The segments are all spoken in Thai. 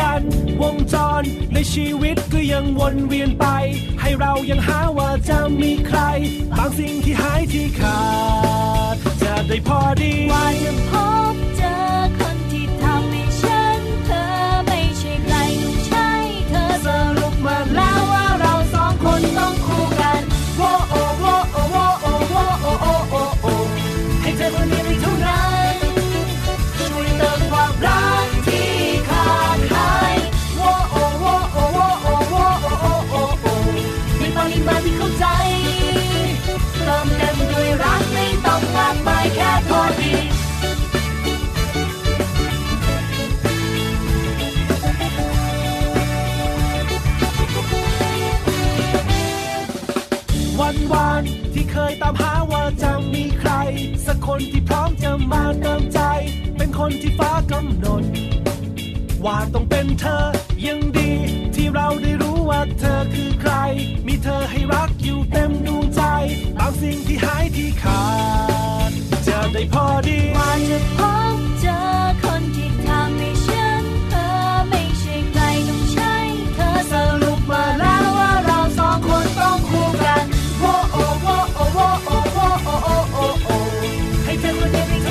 กัน วงจรในชีวิตก็ยังวนเวียนไป ให้เรายังหาว่าจะมีใคร บางสิ่งที่หายที่ขาด จะได้พอดีว่าจะพอ คนที่พร้อมจะมาเติมใจ เป็นคนที่ฟ้ากำหนด ว่าต้องเป็นเธอยังดี ที่เราได้รู้ว่าเธอคือใคร มีเธอให้รักอยู่เต็มดวงใจ บางสิ่งที่หายที่ขาด จะได้พอดีว่าจะพบเจอคนที่ทำให้ฉันเธอไม่ใช่ใครต้องใช่เธอสรุปมาแล้วว่าเราสองคนต้องคู่กันโว้โอโว้โอโว้โอ้โอโอโอโอ Look at me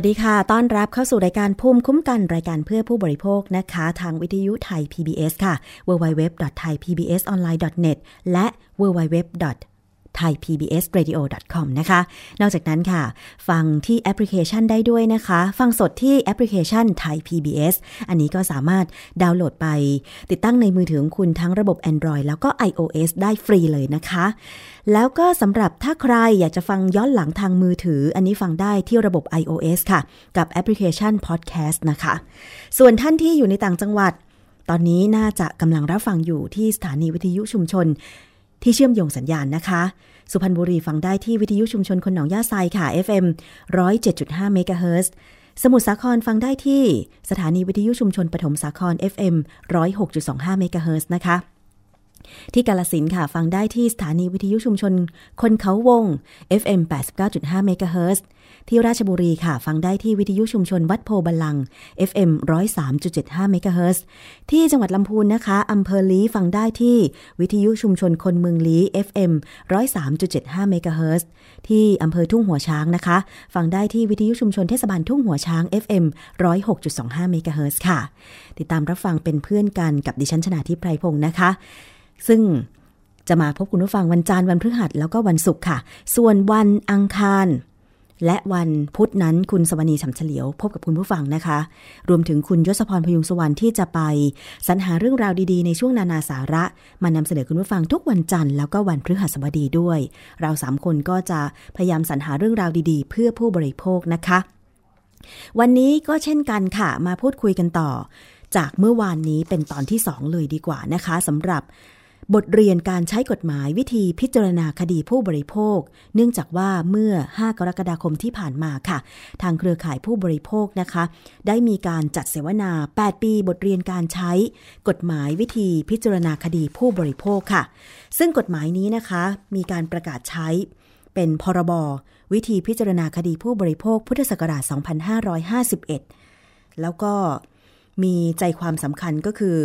วัสดีค่ะ ต้อนรับเข้าสู่รายการภูมิคุ้มกันรายการเพื่อผู้บริโภคนะคะ ทางวิทยุไทย PBS ค่ะ www.thaipbsonline.net และ www. thaipbsradio.com นะคะ นอกจากนั้นค่ะ ฟังที่แอปพลิเคชันได้ด้วยนะคะ ฟังสดที่แอปพลิเคชัน Thai PBS อันนี้ก็สามารถดาวน์โหลดไป ติดตั้งในมือถือของคุณทั้งระบบ Android แล้วก็ iOS ได้ฟรีเลยนะคะ แล้วก็สำหรับถ้าใครอยากจะฟังย้อนหลังทางมือถือ อันนี้ฟังได้ที่ระบบ iOS ค่ะ กับแอปพลิเคชัน Podcast นะคะ ส่วนท่านที่อยู่ในต่างจังหวัดตอนนี้น่าจะกำลังรับฟังอยู่ที่สถานีวิทยุชุมชน ที่เชื่อมโยงสัญญาณนะคะ สุพรรณบุรีฟังได้ที่วิทยุชุมชนคนหนองหญ้าไซค่ะ FM 107.5เมกะเฮิรตซ์สมุทรสาครฟังได้ที่สถานีวิทยุชุมชนปฐมสาคร FM 106.25เมกะเฮิรตซ์นะคะ ที่กาฬสินธุ์ค่ะฟังได้ที่สถานีวิทยุชุมชน คนเขาวง FM 89.5เมกะเฮิรตซ์ ที่ราชบุรีค่ะ ฟังได้ที่วิทยุชุมชนวัดโพธิ์บัลลังก์ FM 103.75เมกะเฮิรตซ์ที่จังหวัดลำพูนนะคะ อำเภอลี้ฟังได้ที่วิทยุชุมชนคนเมืองลี้ FM 103.75เมกะเฮิรตซ์ที่อำเภอทุ่งหัวช้างนะคะ ฟังได้ที่วิทยุชุมชนเทศบาลทุ่งหัวช้าง FM 106.25เมกะเฮิรตซ์ค่ะ ติดตามรับฟังเป็นเพื่อนกันกับดิฉันชนาทิพไพรพงศ์นะคะ ซึ่งจะมาพบคุณผู้ฟังวันจันทร์วันพฤหัสแล้วก็วันศุกร์ค่ะ ส่วนวันอังคาร และวันพุธนั้นคุณสวนีฉำเฉลียว พบกับคุณผู้ฟังนะคะ รวมถึงคุณยศพรพยุงสวรรค์ที่จะไปสรรหาเรื่องราวดีๆ ในช่วงนานาสาระ มานำเสนอคุณผู้ฟังทุกวันจันทร์แล้วก็วันพฤหัสบดีด้วย เราสามคนก็จะพยายามสรรหาเรื่องราวดีๆ เพื่อผู้บริโภคนะคะ วันนี้ก็เช่นกันค่ะ มาพูดคุยกันต่อ จากเมื่อวานนี้เป็นตอนที่ 2 เลยดีกว่านะคะสำหรับ บทเรียนการใช้กฎหมายวิธีพิจารณาคดีผู้บริโภค เนื่องจากว่าเมื่อ 5 กรกฎาคมที่ผ่านมาค่ะ ทางเครือข่ายผู้บริโภคนะคะ ได้มีการจัดเสวนา 8 ปีบทเรียนการใช้ กฎหมายวิธีพิจารณาคดีผู้บริโภคค่ะ ซึ่งกฎหมายนี้นะคะ มีการประกาศใช้ เป็นพรบวิธีพิจารณาคดีผู้บริโภค พุทธศักราช 2551 แล้วก็มีใจความสำคัญก็คือ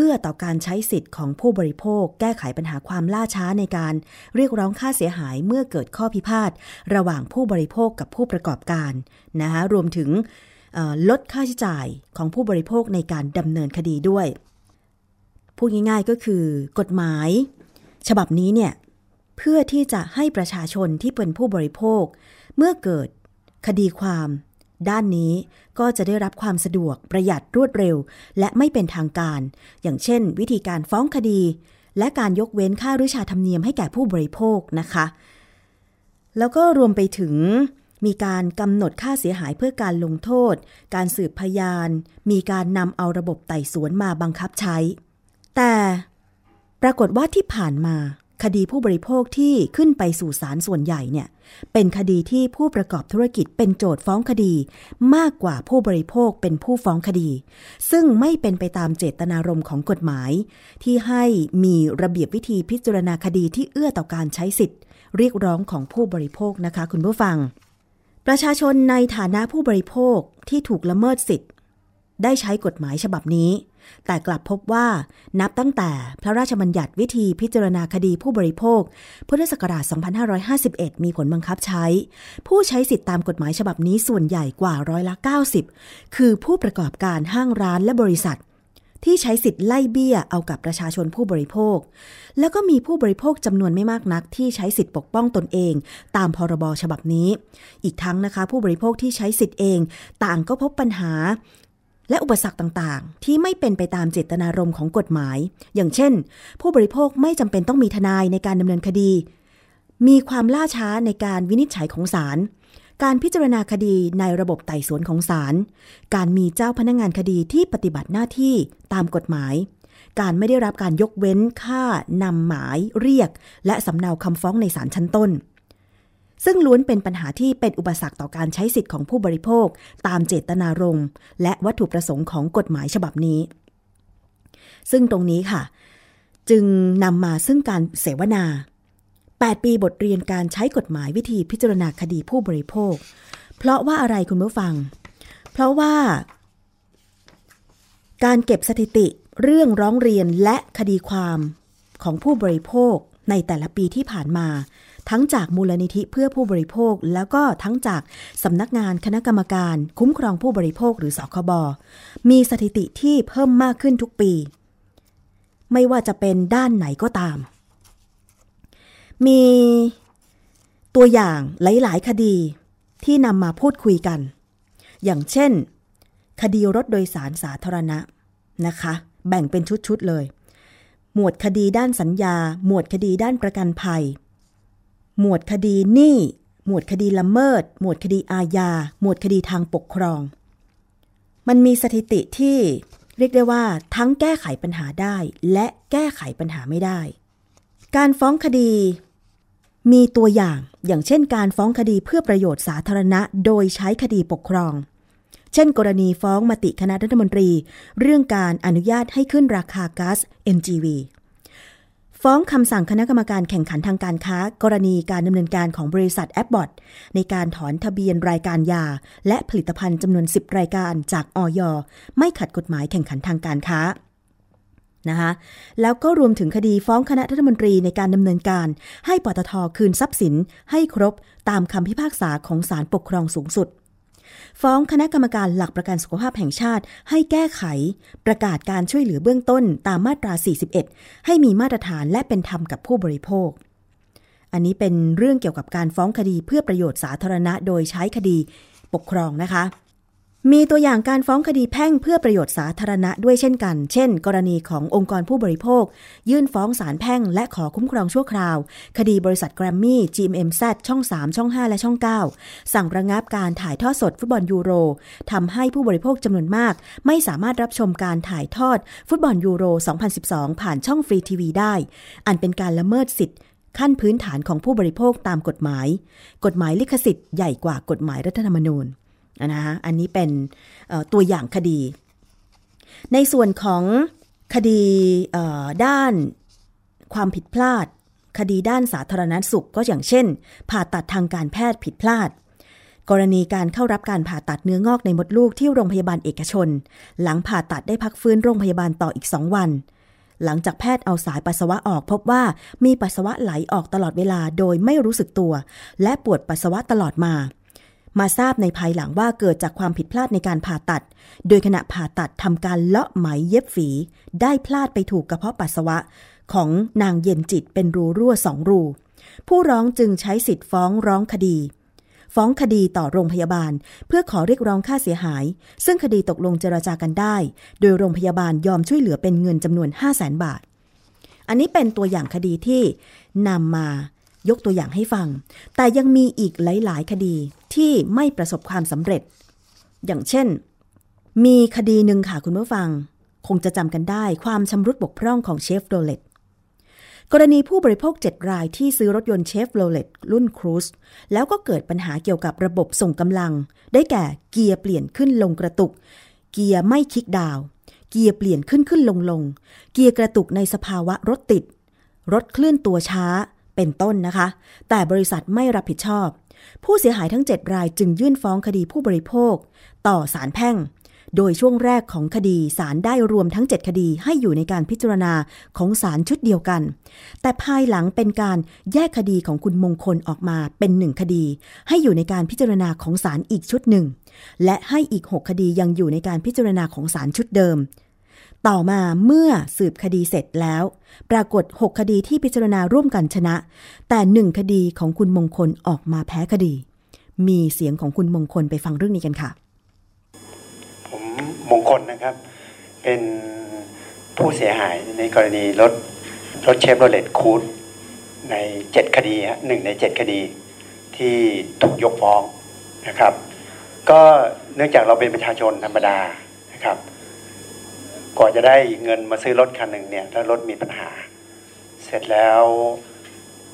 อื้อต่อการใช้สิทธิ์ของผู้บริโภค แก้ไขปัญหาความล่าช้าในการเรียกร้องค่าเสียหายเมื่อเกิดข้อพิพาทระหว่างผู้บริโภคกับผู้ประกอบการนะคะรวมถึงลดค่าใช้จ่ายของผู้บริโภคในการดำเนินคดีด้วย พูดง่ายๆก็คือกฎหมาย ฉบับนี้เนี่ยเพื่อที่จะให้ประชาชนที่เป็นผู้บริโภค เมื่อเกิดคดีความ ด้านนี้ก็จะได้รับความสะดวกประหยัดรวดเร็ว และไม่เป็นทางการ อย่างเช่น วิธีการฟ้องคดี และการยกเว้นค่าริชาธรรมเนียมให้แก่ผู้บริโภคนะคะ แล้วก็รวมไปถึงมีการกำหนดค่าเสียหายเพื่อการลงโทษ การสืบพยาน มีการนำเอาระบบไต่สวนมาบังคับใช้ แต่ปรากฏว่าที่ผ่านมา คดีผู้บริโภคที่ขึ้นไปสู่ศาลส่วนใหญ่เนี่ย เป็นคดีที่ผู้ประกอบธุรกิจเป็นโจทย์ฟ้องคดี มากกว่าผู้บริโภคเป็นผู้ฟ้องคดี ซึ่งไม่เป็นไปตามเจตนารมณ์ของกฎหมาย ที่ให้มีระเบียบวิธีพิจารณาคดีที่เอื้อต่อการใช้สิทธิ์ เรียกร้องของผู้บริโภคนะคะ คุณผู้ฟัง ประชาชนในฐานะผู้บริโภคที่ถูกละเมิดสิทธิ์ ได้ใช้กฎหมายฉบับนี้ แต่กลับพบว่านับตั้งแต่พระราชบัญญัติวิธีพิจารณาคดีผู้บริโภค พุทธศักราช 2551 มีผลบังคับใช้ ผู้ใช้สิทธิตามกฎหมายฉบับนี้ส่วนใหญ่กว่าร้อยละ 90 คือผู้ประกอบการห้างร้านและบริษัท ที่ใช้สิทธิ์ไล่เบี้ยเอากับประชาชนผู้บริโภค แล้วก็มีผู้บริโภคจำนวนไม่มากนัก ที่ใช้สิทธิ์ปกป้องตนเอง ตามพรบฉบับนี้ อีกทั้งนะคะ ผู้บริโภคที่ใช้สิทธิ์เอง ต่างก็พบปัญหา และอุปสรรคต่างๆ ที่ไม่เป็นไปตามเจตนารมณ์ของกฎหมาย อย่างเช่น ผู้บริโภคไม่จำเป็นต้องมีทนายในการดำเนินคดี มีความล่าช้าในการวินิจฉัยของศาลการพิจารณาคดีในระบบไต่สวนของศาลการมีเจ้าพนักงานคดีที่ปฏิบัติหน้าที่ตามกฎหมาย การไม่ได้รับการยกเว้นค่านำหมายเรียก และสำเนาคำฟ้องในศาลชั้นต้น ซึ่งล้วนเป็นปัญหาที่เป็นอุปสรรคต่อการใช้สิทธิ์ของผู้บริโภค ตามเจตนารมณ์ และวัตถุประสงค์ของกฎหมายฉบับนี้ ซึ่งตรงนี้ค่ะ จึงนำมาซึ่งการเสวนา 8 ปีบทเรียนการใช้กฎหมายวิธีพิจารณาคดีผู้บริโภค เพราะว่าอะไรคุณผู้ฟัง เพราะว่า การเก็บสถิติเรื่องร้องเรียนและคดีความของผู้บริโภคในแต่ละปีที่ผ่านมา ทั้งจากมูลนิธิเพื่อผู้บริโภค แล้วก็ทั้งจากสำนักงานคณะกรรมการคุ้มครองผู้บริโภคหรือสคบมีสถิติที่เพิ่มมากขึ้นทุกปี ไม่ว่าจะเป็นด้านไหนก็ตาม มีตัวอย่างหลาย ๆ คดีที่นำมาพูดคุยกัน อย่างเช่น คดีรถโดยสารสาธารณะนะคะ แบ่งเป็นชุด ๆ เลย หมวดคดีด้านสัญญา หมวดคดีด้านประกันภัย หมวดคดีหนี้หมวดคดีละเมิด หมวดคดีอาญา หมวดคดีทางปกครอง มันมีสถิติที่เรียกได้ว่าทั้งแก้ไขปัญหาได้ และแก้ไขปัญหาไม่ได้ การฟ้องคดี มีตัวอย่างอย่างเช่น การฟ้องคดีเพื่อประโยชน์สาธารณะ โดยใช้คดีปกครอง เช่น กรณีฟ้องมติคณะรัฐมนตรี เรื่องการอนุญาตให้ขึ้นราคาก๊าซ NGV ฟ้องคำสั่งคณะกรรมการแข่งขันทางการค้า กรณีการดำเนินการของบริษัทแอปบอทในการถอนทะเบียนรายการยา และผลิตภัณฑ์จำนวน 10 รายการจากออยไม่ขัดกฎหมายแข่งขันทางการค้านะคะแล้วก็รวมถึงคดีฟ้องคณะรัฐมนตรีในการดำเนินการ ให้ปตทคืนทรัพย์สินให้ครบตามคำพิพากษาของศาลปกครองสูงสุด ฟ้องคณะกรรมการหลักประกันสุขภาพแห่งชาติ ให้แก้ไข ประกาศการช่วยเหลือเบื้องต้นตามมาตรา 41 ให้มีมาตรฐานและเป็นธรรมกับผู้บริโภค อันนี้เป็นเรื่องเกี่ยวกับการฟ้องคดีเพื่อประโยชน์สาธารณะโดยใช้คดีปกครองนะคะ มีตัวอย่างการฟ้องคดีแพ่งเพื่อประโยชน์สาธารณะด้วยเช่นกัน เช่น กรณีขององค์กรผู้บริโภค ยื่นฟ้องศาลแพ่งและขอคุ้มครองชั่วคราว คดีบริษัทแกรมมี่ GMM Z ช่อง 3 ช่อง 5 และช่อง 9 สั่งระงับการถ่ายทอดสดฟุตบอลยูโรทำให้ผู้บริโภคจำนวนมาก ไม่สามารถรับชมการถ่ายทอดฟุตบอลยูโร 2012 ผ่านช่องฟรีทีวีได้ อันเป็นการละเมิดสิทธิขั้นพื้นฐานของผู้บริโภคตามกฎหมาย กฎหมายลิขสิทธิ์ใหญ่กว่ากฎหมายรัฐธรรมนูญ นะคะอันนี้เป็นตัวอย่างคดี ในส่วนของคดีด้านความผิดพลาด คดีด้านสาธารณสุขก็อย่างเช่น ผ่าตัดทางการแพทย์ผิดพลาด กรณีการเข้ารับการผ่าตัดเนื้องอกในมดลูกที่โรงพยาบาลเอกชน หลังผ่าตัดได้พักฟื้นโรงพยาบาลต่ออีกสองวัน หลังจากแพทย์เอาสายปัสสาวะออก พบว่ามีปัสสาวะไหลออกตลอดเวลาโดยไม่รู้สึกตัว และปวดปัสสาวะตลอดมา มาทราบในภายหลังว่าเกิดจากความผิดพลาดในการผ่าตัด โดยขณะผ่าตัดทำการเลาะไหมเย็บฝี ได้พลาดไปถูกกระเพาะปัสสาวะ ของนางเย็นจิตเป็นรูรั่วสองรู ผู้ร้องจึงใช้สิทธิ์ฟ้องร้องคดี ฟ้องคดีต่อโรงพยาบาล เพื่อขอเรียกร้องค่าเสียหาย ซึ่งคดีตกลงเจรจากันได้ โดยโรงพยาบาลยอมช่วยเหลือเป็นเงินจำนวน 5 0 0แสนบาท อันนี้เป็นตัวอย่างคดีที่นำมา ยกตัวอย่างให้ฟัง แต่ยังมีอีกหลาย ๆ คดีที่ไม่ประสบความสำเร็จ อย่างเช่น มีคดีหนึ่งค่ะคุณผู้ฟัง คงจะจำกันได้ความชำรุดบกพร่องของเชฟโรเลตกรณีผู้บริโภค 7 รายที่ซื้อรถยนต์เชฟโรเลตรุ่นครูซแล้วก็เกิดปัญหาเกี่ยวกับระบบส่งกำลัง ได้แก่เกียร์เปลี่ยนขึ้นลงกระตุก เกียร์ไม่คลิกดาว เกียร์เปลี่ยนขึ้นขึ้นลงลง เกียร์กระตุกในสภาวะรถติด รถเคลื่อนตัวช้า เป็นต้นนะคะ แต่บริษัทไม่รับผิดชอบ ผู้เสียหายทั้ง 7 รายจึงยื่นฟ้องคดีผู้บริโภค ต่อศาลแพ่ง โดยช่วงแรกของคดีศาลได้รวมทั้ง 7 คดีให้อยู่ในการพิจารณาของศาลชุดเดียวกัน แต่ภายหลังเป็นการแยกคดีของคุณมงคลออกมาเป็นหนึ่งคดี ให้อยู่ในการพิจารณาของศาลอีกชุดหนึ่ง และให้อีก 6 คดียังอยู่ในการพิจารณาของศาลชุดเดิม ต่อมาเมื่อสืบคดีเสร็จแล้ว ปรากฏ 6 คดีที่พิจารณาร่วมกันชนะ แต่หนึ่งคดีของคุณมงคลออกมาแพ้คดี มีเสียงของคุณมงคลไปฟังเรื่องนี้กันค่ะ ผมมงคลนะครับ เป็นผู้เสียหายในกรณีรถรถเชฟโรเลตคูดใน 7 คดีฮะหนึ่งใน 7 คดีที่ถูกยกฟ้องนะครับ ก็เนื่องจากเราเป็นประชาชนธรรมดานะครับ กว่าจะได้เงินมาซื้อรถคันหนึ่งเนี่ยแล้วรถมีปัญหา เสร็จแล้ว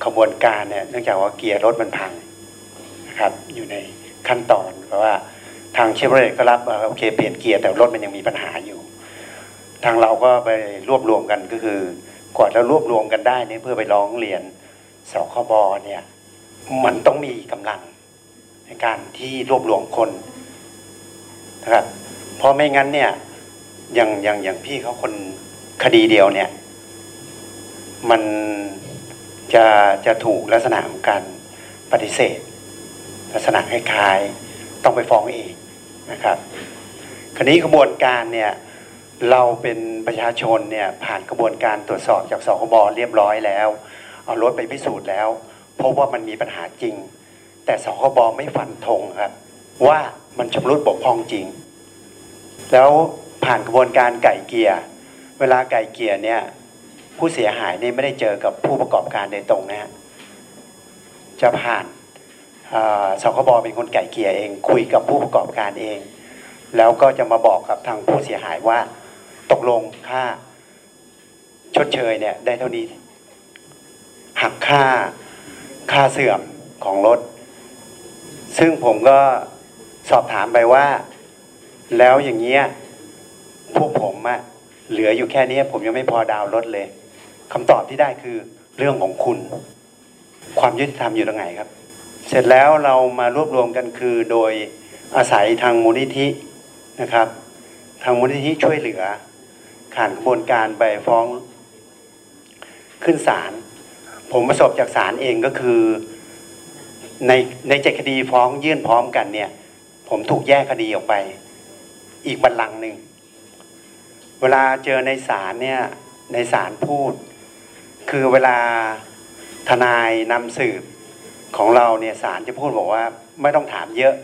ขบวนการเนี่ยเนื่องจากว่าเกียร์รถมันพังนะครับอยู่ในขั้นตอนเพราะว่าทางเชฟโรเลตก็รับโอเคเปลี่ยนเกียร์แต่รถมันยังมีปัญหาอยู่ ทางเราก็ไปรวบรวมกันก็คือกว่าจะรวบรวมกันได้เนี่ยเพื่อไปร้องเรียนสคบเนี่ยมันต้องมีกำลังในการที่รวบรวมคนนะครับเพราะไม่งั้นเนี่ย อย่างอย่างอย่างพี่เขาคนคดีเดียวเนี่ย มันจะจะถูกลักษณะของการปฏิเสธ ลักษณะคล้ายๆต้องไปฟ้องเองนะครับคดีกระบวนการเนี่ยเราเป็นประชาชนเนี่ยผ่านกระบวนการตรวจสอบจากสคบเรียบร้อยแล้ว เอารถไปพิสูจน์แล้วพบว่ามันมีปัญหาจริง แต่สคบไม่ฟันธงครับว่ามันชำรุดบกพร่องจริง แล้ว ผ่านกระบวนการไก่เกียร์เวลาไก่เกียร์เนี่ยผู้เสียหายนี่ไม่ได้เจอกับผู้ประกอบการโดยตรงนะฮะจะผ่านสคบเป็นคนไก่เกียร์เอง คุยกับผู้ประกอบการเอง แล้วก็จะมาบอกกับทางผู้เสียหายว่าตกลงค่าชดเชยเนี่ยได้เท่านี้หักค่าค่าเสื่อมของรถ ซึ่งผมก็สอบถามไปว่า แล้วอย่างเงี้ย พวกผมอะเหลืออยู่แค่นี้ผมยังไม่พอดาวรถเลยคำตอบที่ได้คือเรื่องของคุณ ความยุติธรรมอยู่ตรงไหนครับ เสร็จแล้วเรามารวบรวมกันคือโดยอาศัยทางมูลนิธินะครับ ทางมูลนิธิช่วยเหลือผ่านกระบวนการไปฟ้องขึ้นศาลผมประสบจากศาลเองก็คือในในเจ็ดคดีฟ้องยื่นพร้อมกันเนี่ย ผมถูกแยกคดีออกไป อีกบัลลังก์หนึ่ง เวลาเจอในศาลเนี่ยในศาลพูด คือเวลาทนายนำสืบของเราเนี่ยศาลจะพูดบอกว่า ไม่ต้องถามเยอะ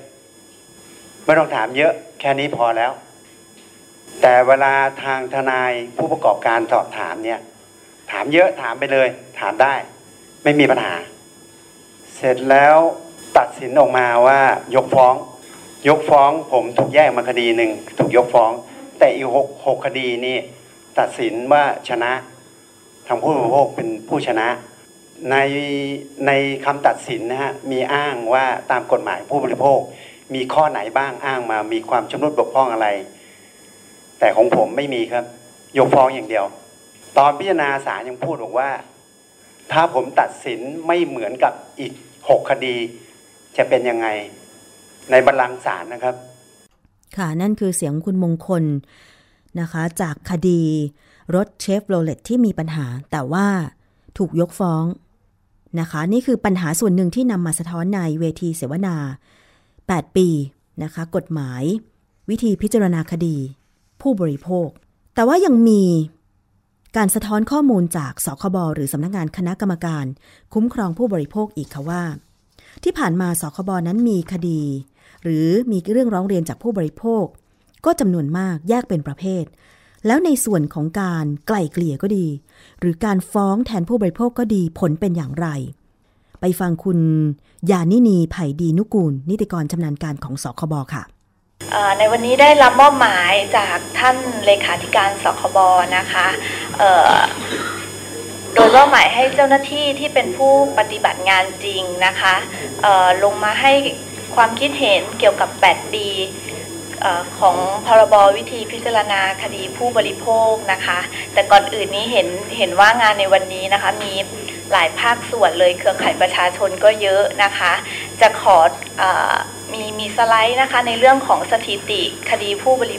ไม่ต้องถามเยอะ แค่นี้พอแล้ว แต่เวลาทางทนายผู้ประกอบการสอบถามเนี่ย ถามเยอะถามไปเลย ถามได้ ไม่มีปัญหา เสร็จแล้วตัดสินออกมาว่ายกฟ้อง ยกฟ้องผมถูกแยกมาคดีหนึ่งถูกยกฟ้อง แต่อีกหกหกคดีนี่ตัดสินว่าชนะทางผู้บริโภคเป็นผู้ชนะ ในในคำตัดสินนะฮะมีอ้างว่าตามกฎหมายผู้บริโภค มีข้อไหนบ้างอ้างมา มีความชำรุดบกพร่องอะไร แต่ของผมไม่มีครับ ยกฟ้องอย่างเดียว ตอนพิจารณาศาลยังพูดบอกว่า ถ้าผมตัดสินไม่เหมือนกับอีกหกคดี จะเป็นยังไง ในบัลลังก์ศาลนะครับ ค่ะ นั่นคือเสียงคุณมงคลนะคะ จากคดีรถเชฟโรเลตที่มีปัญหา แต่ว่าถูกยกฟ้องนะคะ นี่คือปัญหาส่วนหนึ่งที่นำมาสะท้อนในเวทีเสวนา 8 ปีนะคะ กฎหมาย วิธีพิจารณาคดี ผู้บริโภค แต่ว่ายังมีการสะท้อนข้อมูลจากสคบหรือสำนักงานคณะกรรมการ คุ้มครองผู้บริโภคอีกค่ะว่า ที่ผ่านมาสคบนั้นมีคดี หรือมีเรื่องร้องเรียนจากผู้บริโภค ก็จำนวนมากแยกเป็นประเภท แล้วในส่วนของการไกล่เกลี่ยก็ดี หรือการฟ้องแทนผู้บริโภคก็ดีผลเป็นอย่างไร ไปฟังคุณยานินีไผ่ดีนุกูล นิติกรชำนาญการของสคบค่ะในวันนี้ได้รับมอบหมายจากท่านเลขาธิการสคบนะคะโดยมอบหมายให้เจ้าหน้าที่ที่เป็นผู้ปฏิบัติงานจริงนะคะลงมาให้ ความคิดเห็นเกี่ยวกับ8ปีเอของพรบวิธีพิจารณาคดีผู้บริโภคนะคะ แต่ก่อนอื่นนี้เห็นเห็นว่างานในวันนี้นะคะมีหลายภาคส่วนเลยเครือข่ายประชาชนก็เยอะนะคะ จะขออมีมีสไลด์นะคะในเรื่องของสถิติคดีผู้บริ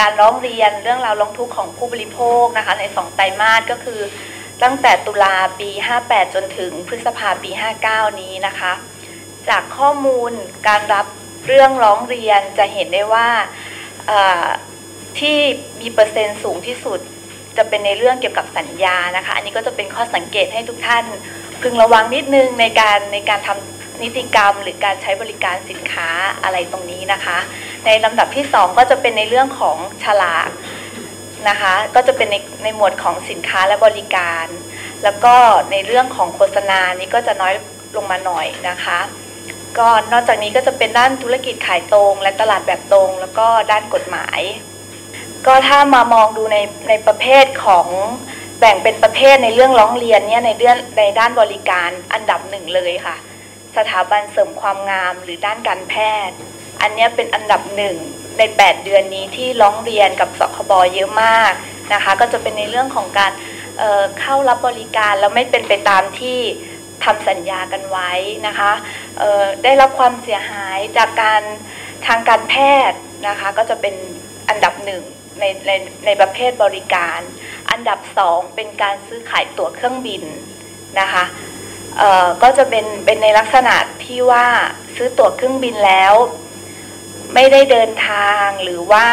การร้องเรียนเรื่องราวร้องทุกข์ของผู้บริโภคนะคะในสองไตรมาสก็คือตั้งแต่ตุลาปี 58 จนถึงพฤษภาปี 59 นี้นะคะ จากข้อมูลการรับเรื่องร้องเรียนจะเห็นได้ว่าที่มีเปอร์เซ็นต์สูงที่สุด จะเป็นในเรื่องเกี่ยวกับสัญญานะคะ อันนี้ก็จะเป็นข้อสังเกตให้ทุกท่าน พึงระวังนิดนึงในการในการทำนิติกรรม หรือการใช้บริการสินค้าอะไรตรงนี้นะคะ ในลำดับที่ 2 ก็จะเป็นในเรื่องของฉลากนะคะ ก็จะเป็นในในหมวดของสินค้าและบริการ แล้วก็ในเรื่องของโฆษณานี้ก็จะน้อยลงมาหน่อยนะคะ ก็นอกจากนี้ก็จะเป็นด้านธุรกิจขายตรง และตลาดแบบตรง แล้วก็ด้านกฎหมาย ก็ถ้ามามองดูในในประเภทของแบ่งเป็นประเภทในเรื่องร้องเรียนเนี่ยในเรื่องในด้านบริการอันดับหนึ่งเลยค่ะ สถาบันเสริมความงามหรือด้านการแพทย์ อันนี้เป็นอันดับหนึ่งใน 8 เดือนนี้ที่ร้องเรียนกับสคบเยอะมากนะคะ ก็จะเป็นในเรื่องของการเเข้ารับบริการแล้วไม่เป็นไปตามที่ ทำสัญญากันไว้นะคะได้รับความเสียหายจากการทางการแพทย์นะคะก็จะเป็นอันดับหนึ่งในในในประเภทบริการ อันดับสองเป็นการซื้อขายตั๋วเครื่องบินนะคะก็จะเป็นเป็นในลักษณะที่ว่าซื้อตั๋วเครื่องบินแล้ว ไม่ได้เดินทางหรือว่า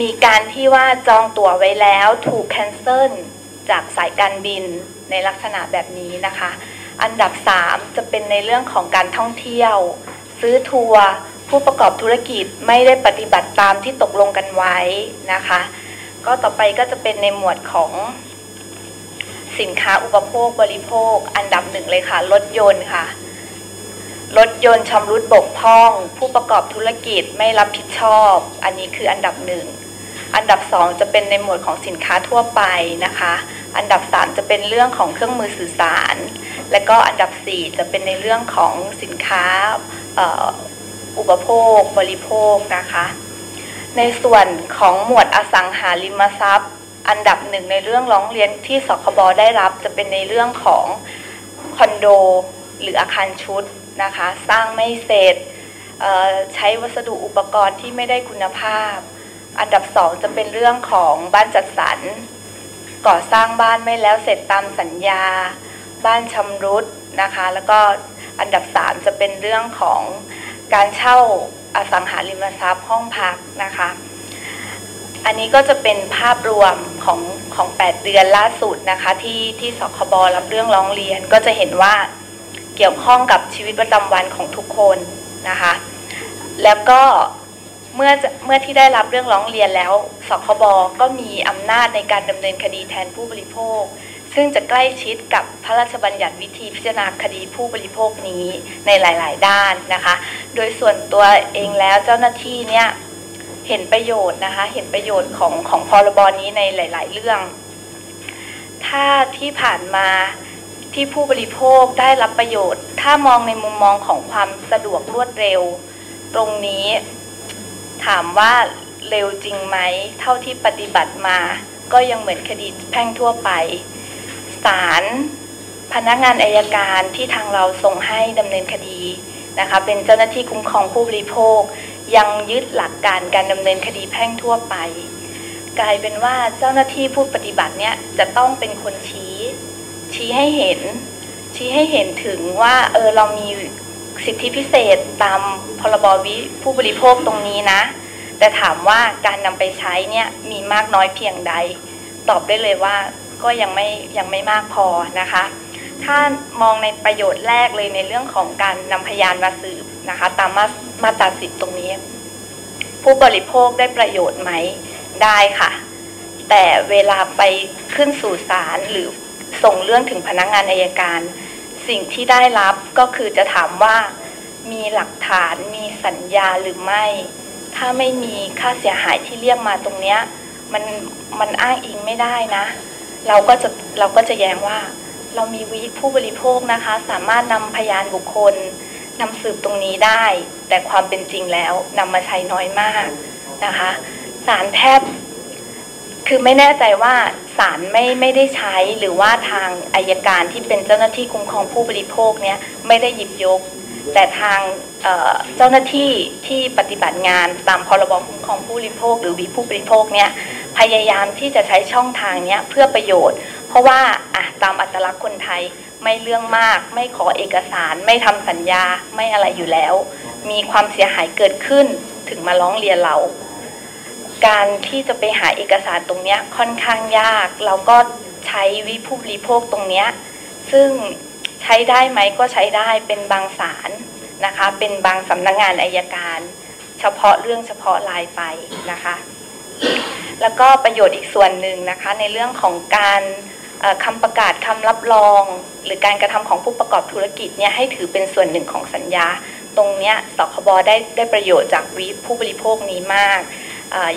มีการที่ว่าจองตั๋วไว้แล้วถูกแคนเซิล จากสายการบินในลักษณะแบบนี้นะคะ อันดับ 3 จะเป็นในเรื่องของการท่องเที่ยว ซื้อทัวร์ผู้ประกอบธุรกิจไม่ได้ปฏิบัติตามที่ตกลงกันไว้นะคะ ก็ต่อไปก็จะเป็นในหมวดของสินค้าอุปโภคบริโภค อันดับหนึ่งเลยค่ะ รถยนต์ค่ะ รถยนต์ชำรุดบกพร่อง ผู้ประกอบธุรกิจไม่รับผิดชอบ อันนี้คืออันดับหนึ่งอันดับสองจะเป็นในหมวดของสินค้าทั่วไปนะคะ อันดับ 3 จะเป็นเรื่องของเครื่องมือสื่อสาร และก็อันดับ 4 จะเป็นในเรื่องของสินค้าอุปโภค บริโภคนะคะ ในส่วนของหมวดอสังหาริมทรัพย์ อันดับหนึ่งในเรื่องร้องเรียนที่สคบได้รับ จะเป็นในเรื่องของคอนโดหรืออาคารชุดนะคะ สร้างไม่เสร็จใช้วัสดุอุปกรณ์ที่ไม่ได้คุณภาพ อันดับสองจะเป็นเรื่องของบ้านจัดสรร ก่อสร้างบ้านไม่แล้วเสร็จตามสัญญา บ้านชำรุดนะคะ แล้วก็อันดับสามจะเป็นเรื่องของการเช่าอสังหาริมทรัพย์ห้องพักนะคะ อันนี้ก็จะเป็นภาพรวมของของ 8 เดือนล่าสุดนะคะที่ที่สคบรับเรื่องร้องเรียนก็จะเห็นว่าเกี่ยวข้องกับชีวิตประจำวันของทุกคนนะคะ แล้วก็ เมื่อเมื่อที่ได้รับเรื่องร้องเรียนแล้วสคบก็มีอำนาจในการดำเนินคดีแทนผู้บริโภค ซึ่งจะใกล้ชิดกับพระราชบัญญัติวิธีพิจารณาคดีผู้บริโภคนี้ในหลาย ๆ ด้านนะคะ โดยส่วนตัวเองแล้วเจ้าหน้าที่เนี่ยเห็นประโยชน์นะคะเห็นประโยชน์ของของพรบนี้ในหลาย ๆ เรื่อง ถ้าที่ผ่านมาที่ผู้บริโภคได้รับประโยชน์ ถ้ามองในมุมมองของความสะดวกรวดเร็ว ตรงนี้ ถามว่าเร็วจริงไหม เท่าที่ปฏิบัติมา ก็ยังเหมือนคดีแพ่งทั่วไปศาลพนักงานอายการที่ทางเราส่งให้ดำเนินคดีนะคะเป็นเจ้าหน้าที่คุ้มครองผู้บริโภค ยังยึดหลักการการดำเนินคดีแพ่งทั่วไป กลายเป็นว่าเจ้าหน้าที่ผู้ปฏิบัติเนี่ยจะต้องเป็นคนชี้ ชี้ให้เห็น ชี้ให้เห็นถึงว่าเออเรามี สิทธิพิเศษตามพรบวิผู้บริโภคตรงนี้นะ แต่ถามว่าการนำไปใช้เนี่ยมีมากน้อยเพียงใด ตอบได้เลยว่าก็ยังไม่ยังไม่มากพอนะคะ ถ้ามองในประโยชน์แรกเลยในเรื่องของการนำพยานมาสืบนะคะ ตามมามาตราสิบตรงนี้ ผู้บริโภคได้ประโยชน์ไหมได้ค่ะ แต่เวลาไปขึ้นสู่ศาลหรือส่งเรื่องถึงพนักงงานอายการ สิ่งที่ได้รับก็คือจะถามว่า มีหลักฐานมีสัญญาหรือไม่ ถ้าไม่มีค่าเสียหายที่เรียกมาตรงเนี้ยมันมันอ้างอิงไม่ได้นะ เราก็จะเราก็จะแย้งว่า เรามีวิผู้บริโภคนะคะ สามารถนำพยานบุคคลนำสืบตรงนี้ได้ แต่ความเป็นจริงแล้วนำมาใช้น้อยมากนะคะสารแทบ คือไม่แน่ใจว่าศาลไม่ไม่ได้ใช้หรือว่าทางอายการที่เป็นเจ้าหน้าที่คุ้มครองผู้บริโภคเนี่ยไม่ได้หยิบยก แต่ทางเจ้าหน้าที่ที่ปฏิบัติงานตามพรบคุ้มครองผู้บริโภค หรือวิผู้บริโภคเนี่ยพยายามที่จะใช้ช่องทางนี้เพื่อประโยชน์ เพราะว่าอะตามอัตลักษณ์คนไทยไม่เรื่องมาก ไม่ขอเอกสารไม่ทำสัญญาไม่อะไรอยู่แล้ว มีความเสียหายเกิดขึ้นถึงมาร้องเรียนเรา การที่จะไปหาเอกสารตรงนี้ค่อนข้างยาก เราก็ใช้วิผู้บริโภคตรงนี้ซึ่งใช้ได้ไหมก็ใช้ได้เป็นบางสารนะคะ เป็นบางสำนักงงานอายการ เฉพาะเรื่องเฉพาะลายไปนะคะ แล้วก็ประโยชน์อีกส่วนหนึ่งนะคะ ในเรื่องของการคำประกาศคำรับรอง หรือการกระทำของผู้ประกอบธุรกิจเนี่ยให้ถือเป็นส่วนหนึ่งของสัญญา ตรงนี้สคบได้ได้ประโยชน์จากวิผู้บริโภคนี้มาก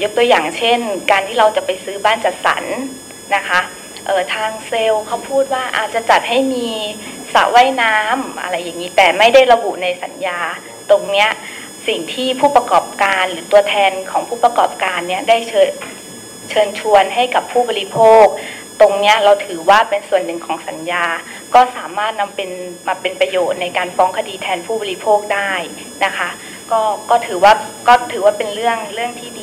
ยกตัวอย่างเช่น การที่เราจะไปซื้อบ้านจัดสรรนะคะทางเซลล์เขาพูดว่าอาจจะจัดให้มีสระว่ายน้ำอะไรอย่างนี้ แต่ไม่ได้ระบุในสัญญาตรงเนี้ยสิ่งที่ผู้ประกอบการหรือตัวแทนของผู้ประกอบการเนี้ยได้เชิญเชิญชวนให้กับผู้บริโภค ตรงเนี้ยเราถือว่าเป็นส่วนหนึ่งของสัญญา ก็สามารถนำเป็นมาเป็นประโยชน์ในการฟ้องคดีแทนผู้บริโภคได้นะคะ ก็ก็ถือว่าก็ถือว่าเป็นเรื่องเรื่องที่ดี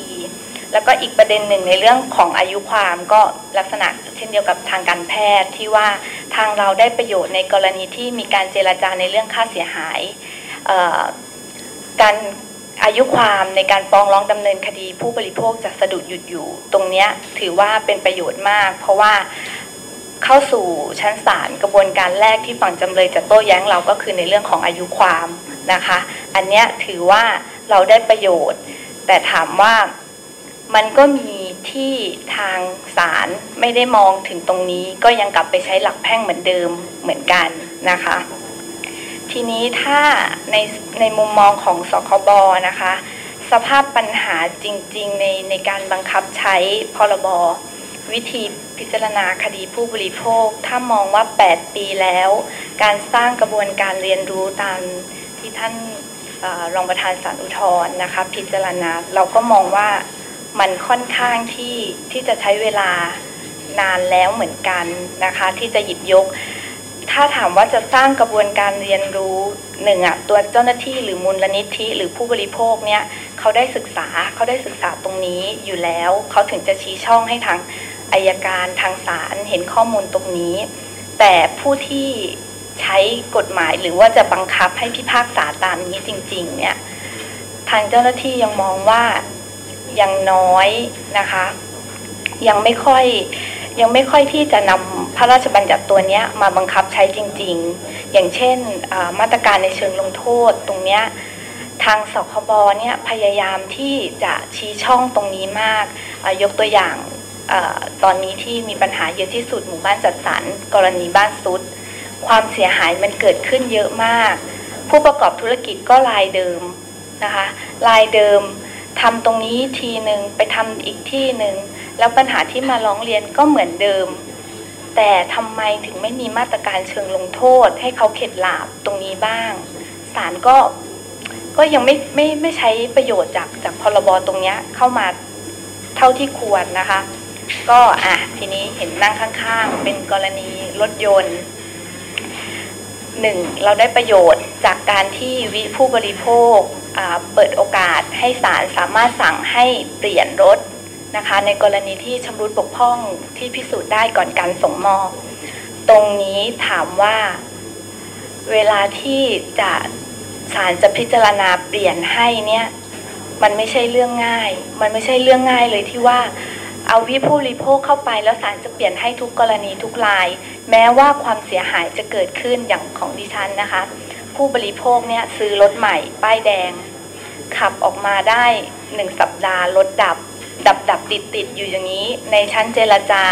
แล้วก็อีกประเด็นหนึ่งในเรื่องของอายุความก็ลักษณะเช่นเดียวกับทางการแพทย์ที่ว่าทางเราได้ประโยชน์ในกรณีที่มีการเจรจาในเรื่องค่าเสียหายการอายุความในการฟ้องร้องดำเนินคดีผู้บริโภคจะสะดุดหยุดอยู่ ตรงนี้ถือว่าเป็นประโยชน์มาก เพราะว่าเข้าสู่ชั้นศาลกระบวนการแรกที่ฝั่งจำเลยจะโต้แย้งเราก็คือในเรื่องของอายุความนะคะ อันนี้ถือว่าเราได้ประโยชน์ แต่ถามว่า มันก็มีที่ทางศาลไม่ได้มองถึงตรงนี้ก็ยังกลับไปใช้หลักแพ่งเหมือนเดิมเหมือนกันนะคะ ทีนี้ถ้าในในมุมมองของสคบนะคะ สภาพปัญหาจริง ๆ ในในการบังคับใช้พรบวิธีพิจารณาคดีผู้บริโภค ถ้ามองว่า 8 ปีแล้ว การสร้างกระบวนการเรียนรู้ตามที่ท่านอรองประธานศาลอุทธรณ์นะคะ พิจารณาเราก็มองว่า มันค่อนข้างที่ที่จะใช้เวลานานแล้วเหมือนกันนะคะ ที่จะหยิบยก ถ้าถามว่าจะสร้างกระบวนการเรียนรู้หนึ่งอะตัวเจ้าหน้าที่หรือมูลนิธิ หรือผู้บริโภคเนี่ยเขาได้ศึกษาเขาได้ศึกษาตรงนี้อยู่แล้วเขาถึงจะชี้ช่องให้ทางอายการทางศาลเห็นข้อมูลตรงนี้ แต่ผู้ที่ใช้กฎหมายหรือว่าจะบังคับให้พิพากษาตามนี้จริง ๆ เนี่ย ทางเจ้าหน้าที่ยังมองว่า ยังน้อยนะคะ ยังไม่ค่อยยังไม่ค่อยที่จะนำพระราชบัญญัติตัวนี้มาบังคับใช้จริง ๆ อย่างเช่นมาตรการในเชิงลงโทษตรงนี้ทางสคบเนี่ยพยายามที่จะชี้ช่องตรงนี้มากยกตัวอย่างอตอนนี้ที่มีปัญหาเยอะที่สุดหมู่บ้านจัดสรรกรณีบ้านซุด ความเสียหายมันเกิดขึ้นเยอะมาก ผู้ประกอบธุรกิจก็รายเดิมนะคะรายเดิม ทำตรงนี้ทีหนึ่งไปทำอีกที่หนึ่งแล้วปัญหาที่มาร้องเรียนก็เหมือนเดิม แต่ทำไมถึงไม่มีมาตรการเชิงลงโทษ ให้เขาเข็ดหลาบตรงนี้บ้างศาลก็ก็ยังไม่ไม่ไม่ใช้ประโยชน์จากจากพรบตรงเนี้ยเข้ามาเท่าที่ควรนะคะ ก็อะทีนี้เห็นนั่งข้างๆ เป็นกรณีรถยนต์ หนึ่งเราได้ประโยชน์จากการที่วิผู้บริโภคเปิดโอกาสให้ศาลสามารถสั่งให้เปลี่ยนรถนะคะในกรณีที่ชำรุดบกพร่องที่พิสูจน์ได้ก่อนการส่งมอบตรงนี้ถามว่าเวลาที่จะศาลจะพิจารณาเปลี่ยนให้เนี่ยมันไม่ใช่เรื่องง่าย มันไม่ใช่เรื่องง่ายเลยที่ว่า เอาวิผู้บริโภคเข้าไปแล้วศาลจะเปลี่ยนให้ทุกกรณีทุกราย แม้ว่าความเสียหายจะเกิดขึ้นอย่างของดิฉันนะคะ ผู้บริโภคเนี่ยซื้อรถใหม่ป้ายแดง ขับออกมาได้หนึ่งสัปดาห์รถดับ ดับดับติดติดอยู่อย่างนี้ ในชั้นเจรจา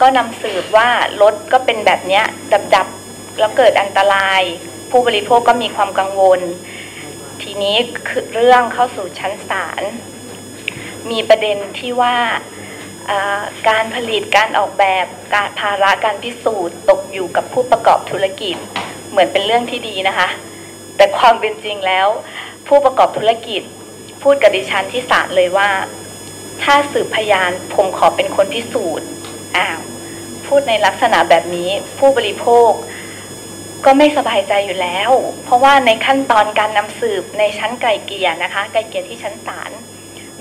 ก็นำสืบว่ารถก็เป็นแบบเนี้ยดับดับแล้วเกิดอันตราย ผู้บริโภคก็มีความกังวล ทีนี้คือเรื่องเข้าสู่ชั้นศาลมีประเด็นที่ว่า การผลิตการออกแบบการภาระการพิสูจน์ตกอยู่กับผู้ประกอบธุรกิจ เหมือนเป็นเรื่องที่ดีนะคะ แต่ความเป็นจริงแล้ว ผู้ประกอบธุรกิจ พูดกับดิฉันที่ศาลเลยว่า ถ้าสืบพยานผมขอเป็นคนพิสูจน์อ้าวพูดในลักษณะแบบนี้ผู้บริโภคก็ไม่สบายใจอยู่แล้ว เพราะว่าในขั้นตอนการนำสืบในชั้นไกลเกียนะคะ ไกลเกียที่ชั้นศาล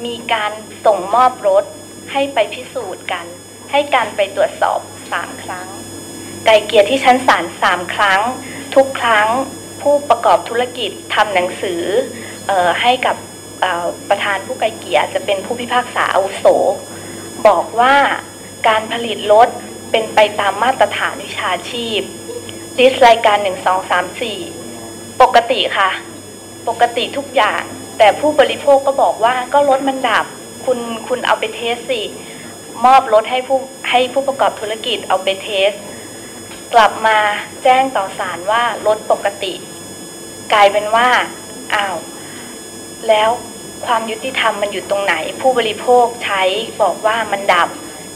มีการส่งมอบรถ ให้ไปพิสูจน์กัน ให้การไปตรวจสอบสามครั้ง ไกลเกลี่ยที่ชั้นศาลสามครั้ง ทุกครั้งผู้ประกอบธุรกิจทำหนังสือออให้กับประธานผู้ไกลเกลี่ยจะเป็นผู้พิพากษาอาวุโส บอกว่าการผลิตรถเป็นไปตามมาตรฐานวิชาชีพลิสต์รายการหนึ่งสองสามสี่ปกติค่ะ ปกติทุกอย่าง แต่ผู้บริโภคก็บอกว่าก็รถมันดับ คุณคุณเอาไปเทสสิ มอบรถให้ผู้ให้ผู้ประกอบธุรกิจเอาไปเทส กลับมาแจ้งต่อศาลว่ารถปกติ กลายเป็นว่าอ้าวแล้วความยุติธรรมมันอยู่ตรงไหน ผู้บริโภคใช้บอกว่ามันดับ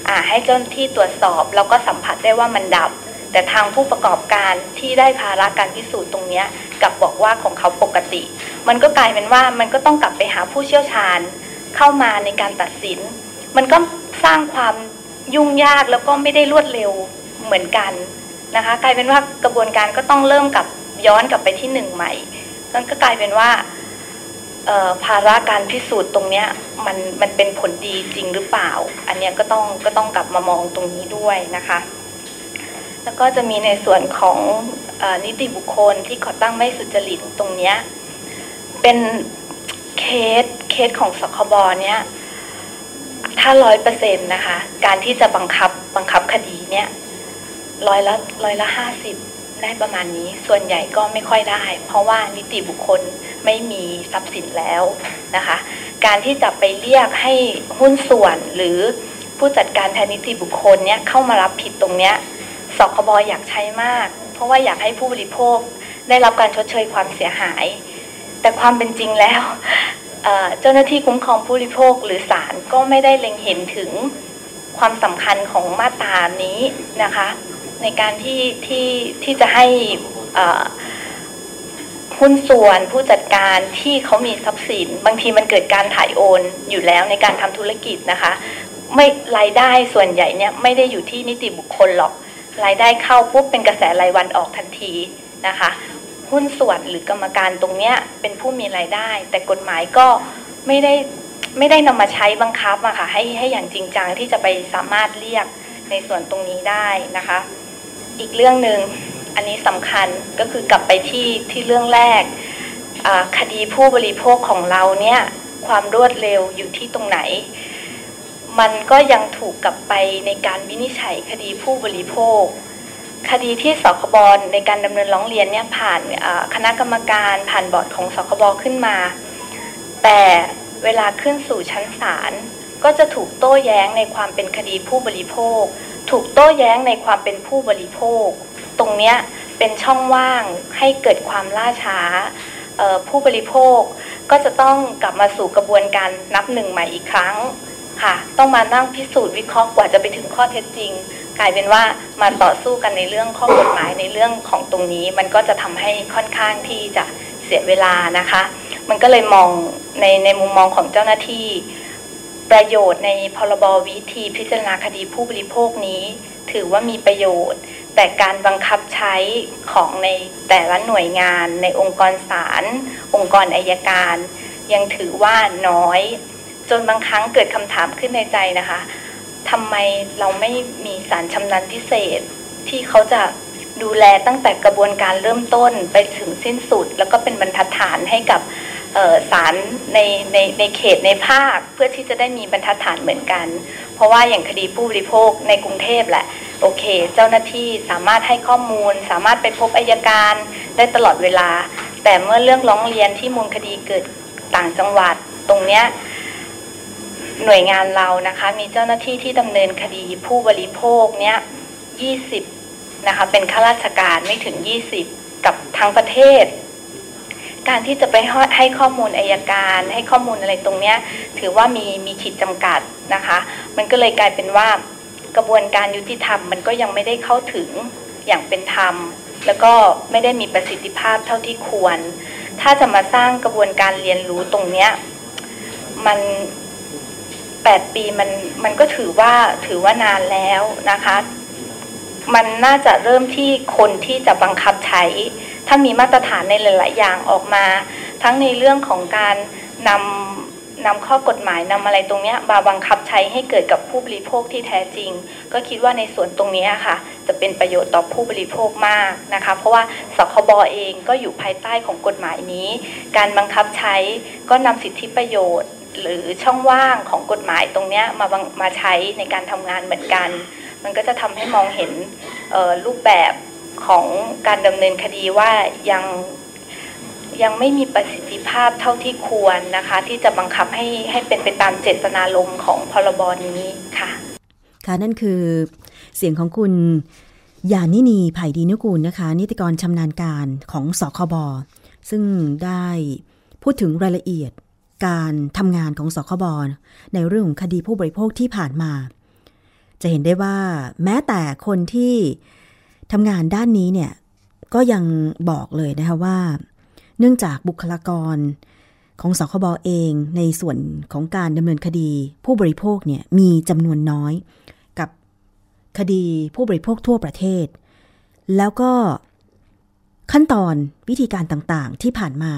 อ่าให้เจ้าหน้าที่ตรวจสอบแล้วก็สัมผัสได้ว่ามันดับ แต่ทางผู้ประกอบการที่ได้ภาระการพิสูจน์ตรงนี้กลับบอกว่าของเขาปกติ มันก็กลายเป็นว่ามันก็ต้องกลับไปหาผู้เชี่ยวชาญ เข้ามาในการตัดสิน มันก็สร้างความยุ่งยากแล้วก็ไม่ได้รวดเร็วเหมือนกันนะคะกลายเป็นว่ากระบวนการก็ต้องเริ่มกับย้อนกลับไปที่หนึ่งใหม่มันก็กลายเป็นว่าภาระการพิสูจน์ตรงเนี้ยมันมันเป็นผลดีจริงหรือเปล่า อันเนี้ยก็ต้องก็ต้องกลับมามองตรงนี้ด้วยนะคะ แล้วก็จะมีในส่วนของออนิติบุคคลที่ขอตั้งไม่สุจริตตรงเนี้ยเป็น เคสเคสของสคบเนี้ยถ้าร้อยเปอร์เซ็นต์นะคะ การที่จะบังคับบังคับคดีเนี้ยร้อยละร้อยละห้าสิบได้ประมาณนี้ ส่วนใหญ่ก็ไม่ค่อยได้ เพราะว่านิติบุคคลไม่มีทรัพย์สินแล้วนะคะ การที่จะไปเรียกให้หุ้นส่วนหรือผู้จัดการแทนนิติบุคคลเนี้ยเข้ามารับผิดตรงเนี้ยสคบอยากใช้มาก เพราะว่าอยากให้ผู้บริโภคได้รับการชดเชยความเสียหาย แต่ความเป็นจริงแล้วเจ้าหน้าที่คุ้มครองผู้บริโภคหรือศาลก็ไม่ได้เล็งเห็นถึงความสำคัญของมาตรานี้นะคะ ในการที่ที่ที่จะให้หุ้นส่วนผู้จัดการที่เขามีทรัพย์สิน บางทีมันเกิดการถ่ายโอนอยู่แล้วในการทำธุรกิจนะคะ ไม่รายได้ส่วนใหญ่เนี่ยไม่ได้อยู่ที่นิติบุคคลหรอกรายได้เข้าปุ๊บเป็นกระแสรายวันออกทันทีนะคะ หุ้นส่วนหรือกรรมการตรงเนี้ยเป็นผู้มีรายได้ แต่กฎหมายก็ไม่ได้ไม่ได้นำมาใช้บังคับอะค่ะให้ให้อย่างจริงจังที่จะไปสามารถเรียกในส่วนตรงนี้ได้นะคะ อีกเรื่องหนึ่งอันนี้สำคัญก็คือกลับไปที่ที่เรื่องแรกคดีผู้บริโภคของเราเนี่ยความรวดเร็วอยู่ที่ตรงไหน มันก็ยังถูกกลับไปในการวินิจฉัยคดีผู้บริโภค คดีที่สคบในการดำเนินร้องเรียนเนี่ยผ่านคณะกรรมการผ่านบอร์ดของสคบขึ้นมา แต่เวลาขึ้นสู่ชั้นศาลก็จะถูกโต้แย้งในความเป็นคดีผู้บริโภค ถูกโต้แย้งในความเป็นผู้บริโภค ตรงเนี้ยเป็นช่องว่างให้เกิดความล่าช้าผู้บริโภคก็จะต้องกลับมาสู่กระบวนการนับหนึ่งใหม่อีกครั้งค่ะ ต้องมานั่งพิสูจน์วิเคราะห์กว่าจะไปถึงข้อเท็จจริง กลายเป็นว่ามาต่อสู้กันในเรื่องข้อกฎหมายในเรื่องของตรงนี้ มันก็จะทำให้ค่อนข้างที่จะเสียเวลานะคะ มันก็เลยมองในในมุมมองของเจ้าหน้าที่ ประโยชน์ในพรบวิธีพิจารณาคดีผู้บริโภคนี้ ถือว่ามีประโยชน์ แต่การบังคับใช้ของในแต่ละหน่วยงาน ในองค์กรศาลองค์กรอายการ ยังถือว่าน้อย จนบางครั้งเกิดคำถามขึ้นในใจนะคะ ทำไมเราไม่มีสารชำนาญพิเศษ ที่เขาจะดูแลตั้งแต่กระบวนการเริ่มต้นไปถึงสิ้นสุด แล้วก็เป็นบรรทัดฐานให้กับเอ่อศาลในในในเขตในภาค เพื่อที่จะได้มีบรรทัดฐานเหมือนกัน เพราะว่าอย่างคดีผู้บริโภคในกรุงเทพแหละโอเค เจ้าหน้าที่สามารถให้ข้อมูล สามารถไปพบอายการได้ตลอดเวลา แต่เมื่อเรื่องร้องเรียนที่มูลคดีเกิดต่างจังหวัดตรงเนี้ย หน่วยงานเรานะคะ มีเจ้าหน้าที่ที่ดำเนินคดีผู้บริโภคเนี้ย20นะคะ เป็นข้าราชการไม่ถึง20กับทั้งประเทศ การที่จะไปให้ข้อมูลอายการ ให้ข้อมูลอะไรตรงเนี้ย ถือว่ามีมีขีดจำกัดนะคะ มันก็เลยกลายเป็นว่ากระบวนการยุติธรรมมันก็ยังไม่ได้เข้าถึงอย่างเป็นธรรม แล้วก็ไม่ได้มีประสิทธิภาพเท่าที่ควร ถ้าจะมาสร้างกระบวนการเรียนรู้ตรงเนี้ยมัน แปดปีมันมันก็ถือว่าถือว่านานแล้วนะคะ มันน่าจะเริ่มที่คนที่จะบังคับใช้ ถ้ามีมาตรฐานในหลาย ๆ อย่างออกมา ทั้งในเรื่องของการนำนำข้อกฎหมายนำอะไรตรงเนี้ยมาบังคับใช้ให้เกิดกับผู้บริโภคที่แท้จริง ก็คิดว่าในส่วนตรงเนี้ยค่ะ จะเป็นประโยชน์ต่อผู้บริโภคมากนะคะ เพราะว่าสคบเองก็อยู่ภายใต้ของกฎหมายนี้ การบังคับใช้ก็นำสิทธิประโยชน์ หรือช่องว่างของกฎหมายตรงนี้มาบังมาใช้ในการทำงานเหมือนกัน มันก็จะทำให้มองเห็นรูปแบบของการดำเนินคดีว่ายังยังไม่มีประสิทธิภาพเท่าที่ควรนะคะ ที่จะบังคับให้ให้เป็นไปตามเจตนารมณ์ของพรบนี้ค่ะ ค่ะนั่นคือเสียงของคุณยานินีไผ่ดีนุกูลนะคะ นิติกรชำนาญการของสคบซึ่งได้พูดถึงรายละเอียด การทำงานของสคบในเรื่องของคดีผู้บริโภคที่ผ่านมา จะเห็นได้ว่าแม้แต่คนที่ทำงานด้านนี้เนี่ยก็ยังบอกเลยนะคะว่า เนื่องจากบุคลากรของสคบเองในส่วนของการดำเนินคดีผู้บริโภคเนี่ยมีจำนวนน้อย กับคดีผู้บริโภคทั่วประเทศ แล้วก็ขั้นตอนวิธีการต่างๆที่ผ่านมา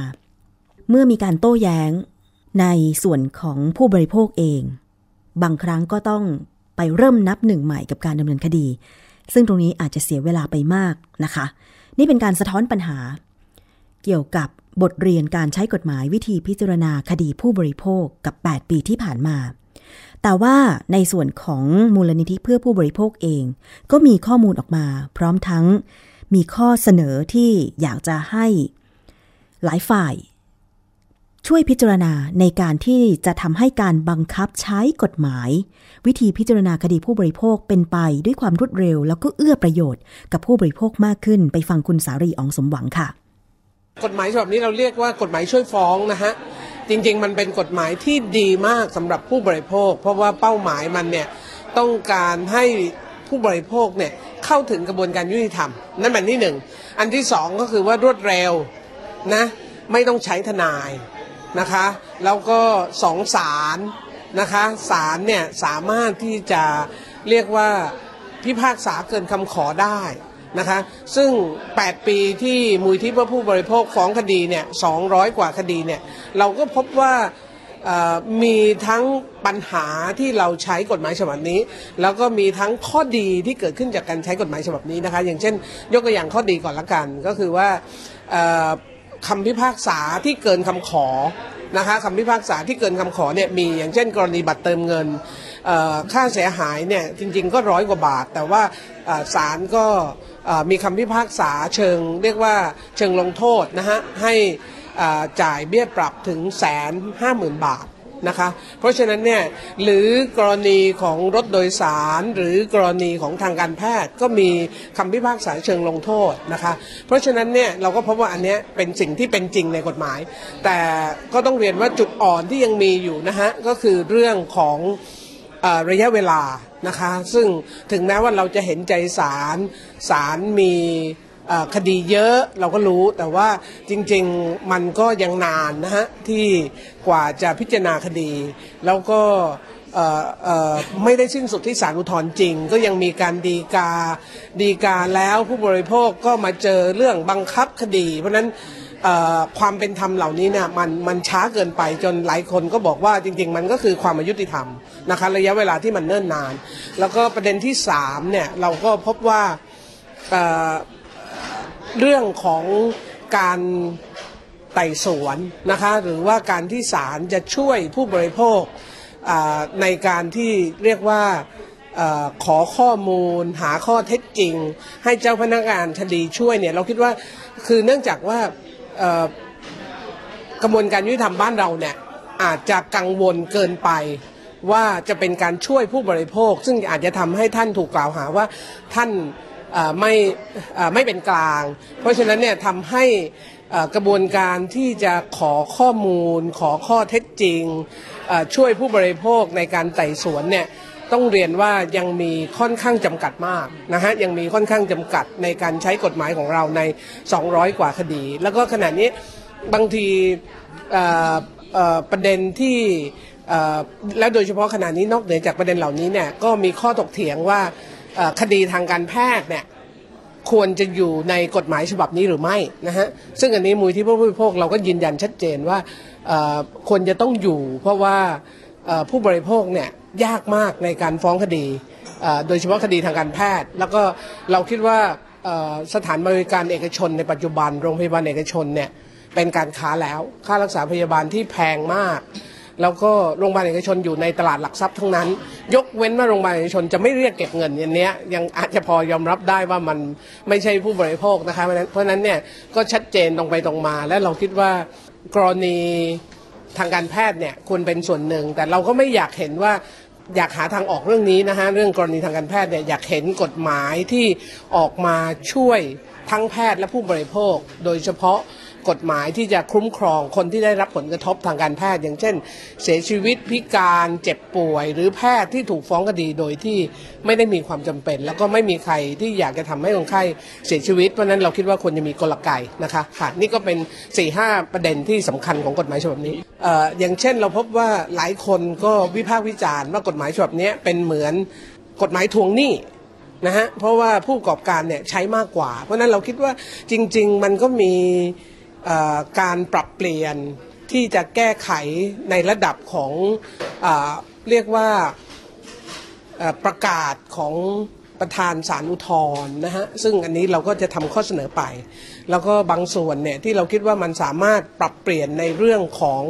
เมื่อมีการโต้แย้ง ในส่วนของผู้บริโภคเอง บางครั้งก็ต้องไปเริ่มนับหนึ่งใหม่กับการดำเนินคดี ซึ่งตรงนี้อาจจะเสียเวลาไปมากนะคะ นี่เป็นการสะท้อนปัญหา เกี่ยวกับบทเรียนการใช้กฎหมายวิธีพิจารณาคดีผู้บริโภคกับ 8 ปีที่ผ่านมา แต่ว่าในส่วนของมูลนิธิเพื่อผู้บริโภคเอง ก็มีข้อมูลออกมา พร้อมทั้งมีข้อเสนอที่อยากจะให้หลายฝ่าย ช่วยพิจารณาในการที่จะทำให้การบังคับใช้กฎหมาย วิธีพิจารณาคดีผู้บริโภคเป็นไปด้วยความรวดเร็ว แล้วก็เอื้อประโยชน์กับผู้บริโภคมากขึ้น ไปฟังคุณสารีอองสมหวังค่ะ กฎหมายฉบับนี้เราเรียกว่ากฎหมายช่วยฟ้องนะฮะจริงๆ มันเป็นกฎหมายที่ดีมากสำหรับผู้บริโภค เพราะว่าเป้าหมายมันเนี่ยต้องการให้ผู้บริโภคเนี่ยเข้าถึงกระบวนการยุติธรรม นั่นเป็นที่หนึ่งอันที่สองก็คือว่ารวดเร็วนะไม่ต้องใช้ทนาย นะคะ แล้วก็สองศาลนะคะศาลเนี่ยสามารถที่จะเรียกว่าพิพากษาเกินคำขอได้นะคะ ซึ่ง 8 ปีที่มูลที่เพื่อผู้บริโภคฟ้องคดีเนี่ย200 กว่าคดีเนี่ย เราก็พบว่ามีทั้งปัญหาที่เราใช้กฎหมายฉบับนี้ แล้วก็มีทั้งข้อดีที่เกิดขึ้นจากการใช้กฎหมายฉบับนี้นะคะ อย่างเช่น ยกตัวอย่างข้อดีก่อนละกัน ก็คือว่าอ่อ คำพิพากษาที่เกินคำขอนะคะคำพิพากษาที่เกินคำขอเนี่ยมีอย่างเช่น กรณีบัตรเติมเงินค่าเสียหายเนี่ยจริงๆก็ร้อยกว่าบาท แต่ว่าศาลก็มีคำพิพากษาเชิงเรียกว่าเชิงลงโทษนะฮะให้จ่ายเบี้ยปรับถึงแสนห้าหมื่นบาท นะคะ เพราะฉะนั้นเนี่ยหรือกรณีของรถโดยสาร หรือกรณีของทางการแพทย์ก็มีคำพิพากษาเชิงลงโทษนะคะ เพราะฉะนั้นเนี่ยเราก็พบว่าอันเนี้ยเป็นสิ่งที่เป็นจริงในกฎหมาย แต่ก็ต้องเรียนว่าจุดอ่อนที่ยังมีอยู่นะฮะก็คือเรื่องของอระยะเวลานะคะ ซึ่งถึงแม้ว่าเราจะเห็นใจศาลศาลมี คดีเยอะเราก็รู้แต่ว่าจริงๆมันก็ยังนานนะฮะที่กว่าจะพิจารณาคดี แล้วก็ไม่ได้สิ้นสุดที่ศาลอุทธรณ์จริง ก็ยังมีการดีกาดีกาแล้วผู้บริโภคก็มาเจอเรื่องบังคับคดี เพราะนั้นความเป็นธรรมเหล่านี้เนี่ยมันมันช้าเกินไปจนหลายคนก็บอกว่าจริง ๆ มันก็คือความอายุติธรรมนะคะระยะเวลาที่มันเนิ่นนาน แล้วก็ประเด็นที่สามเนี่ยเราก็พบว่า เรื่องของการไต่สวนนะคะหรือว่าการที่ศาลจะช่วยผู้บริโภคในการที่เรียกว่าอขอข้อมูล หาข้อเท็จจริง ให้เจ้าพนักงานคดีช่วยเนี่ยเราคิดว่าคือเนื่องจากว่ากระบวนการยุติธรรมบ้านเราเนี่ยอาจจะกังวลเกินไปว่าจะเป็นการช่วยผู้บริโภค ซึ่งอาจจะทำให้ท่านถูกกล่าวหาว่าท่าน ไม่ไม่เป็นกลาง เพราะฉะนั้นเนี่ยทำให้กระบวนการที่จะขอข้อมูล ขอข้อเท็จจริง ช่วยผู้บริโภคในการไต่สวนเนี่ยต้องเรียนว่ายังมีค่อนข้างจำกัดมากนะฮะยังมีค่อนข้างจำกัดในการใช้กฎหมายของเราใน 200 กว่าคดี แล้วก็ขณะนี้บางทีประเด็นที่แล้วโดยเฉพาะขณะนี้นอกเหนือจากประเด็นเหล่านี้เนี่ยก็มีข้อถกเถียงว่า คดีทางการแพทย์เนี่ยควรจะอยู่ในกฎหมายฉบับนี้หรือไม่นะฮะซึ่งอันนี้มูลที่ผู้บริโภคเราก็ยืนยันชัดเจนว่าควรจะต้องอยู่ เพราะว่าผู้บริโภคเนี่ยยากมากในการฟ้องคดี โดยเฉพาะคดีทางการแพทย์ แล้วก็เราคิดว่าสถานบริการเอกชนในปัจจุบันโรงพยาบาลเอกชนเนี่ยเป็นการค้าแล้ว ค่ารักษาพยาบาลที่แพงมาก แล้วก็โรงพยาบาลเอกชนอยู่ในตลาดหลักทรัพย์ทั้งนั้น ยกเว้นว่าโรงพยาบาลเอกชนจะไม่เรียกเก็บเงินอย่างนี้ยังอาจจะพอยอมรับได้ว่ามันไม่ใช่ผู้บริโภคนะคะเพราะนั้นเพราะฉะนั้นเนี่ยก็ชัดเจนตรงไปตรงมา และเราคิดว่ากรณีทางการแพทย์เนี่ยควรเป็นส่วนหนึ่ง แต่เราก็ไม่อยากเห็นว่าอยากหาทางออกเรื่องนี้นะฮะเรื่องกรณีทางการแพทย์เนี่ยอยากเห็นกฎหมายที่ออกมาช่วยทั้งแพทย์และผู้บริโภค โดยเฉพาะ กฎหมายที่จะคุ้มครองคนที่ได้รับผลกระทบทางการแพทย์ อย่างเช่น เสียชีวิตพิการเจ็บป่วย หรือแพทย์ที่ถูกฟ้องคดีโดยที่ไม่ได้มีความจำเป็น แล้วก็ไม่มีใครที่อยากจะทำให้คนไข้เสียชีวิตเพราะนั้นเราคิดว่าควรจะมีกลไกนะคะค่ะนี่ก็เป็น4ี่ห้าประเด็นที่สำคัญของกฎหมายฉบับนี้ออย่างเช่นเราพบว่าหลายคนก็วิพากษ์วิจารณ์ว่ากฎหมายฉบับนี้เป็นเหมือนกฎหมายทวงหนี้นะฮะเพราะว่าผู้ประกอบการเนี่ยใช้มากกว่า เพราะนั้นเราคิดว่าจริง ๆ มันก็มี การปรับเปลี่ยนที่จะแก้ไขในระดับของเอเรียกว่าประกาศของประธานสารอุทธรณ์นะฮะซึ่งอันนี้เราก็จะทำข้อเสนอไป แล้วก็บางส่วนเนี่ยที่เราคิดว่ามันสามารถปรับเปลี่ยนในเรื่องของ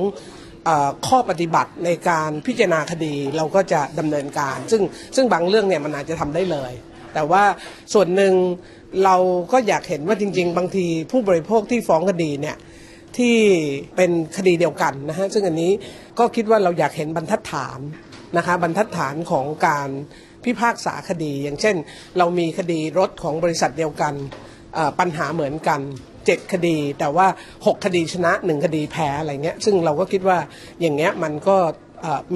อข้อปฏิบัติในการพิจารณาคดีเราก็จะดำเนินการ ซึ่งซึ่งบางเรื่องเนี่ยมันอาจจะทำได้เลย แต่ว่าส่วนหนึ่ง เราก็อยากเห็นว่าจริง ๆ บางทีผู้บริโภคที่ฟ้องคดีเนี่ยที่เป็นคดีเดียวกันนะฮะซึ่งอันนี้ก็คิดว่าเราอยากเห็นบรรทัดฐานนะคะบรรทัดฐานของการพิพากษาคดี อย่างเช่น เรามีคดีรถของบริษัทเดียวกันปัญหาเหมือนกันเจ็ดคดี แต่ว่า 6 คดีชนะ 1 คดีแพ้อะไรเงี้ยซึ่งเราก็คิดว่าอย่างเงี้ยมันก็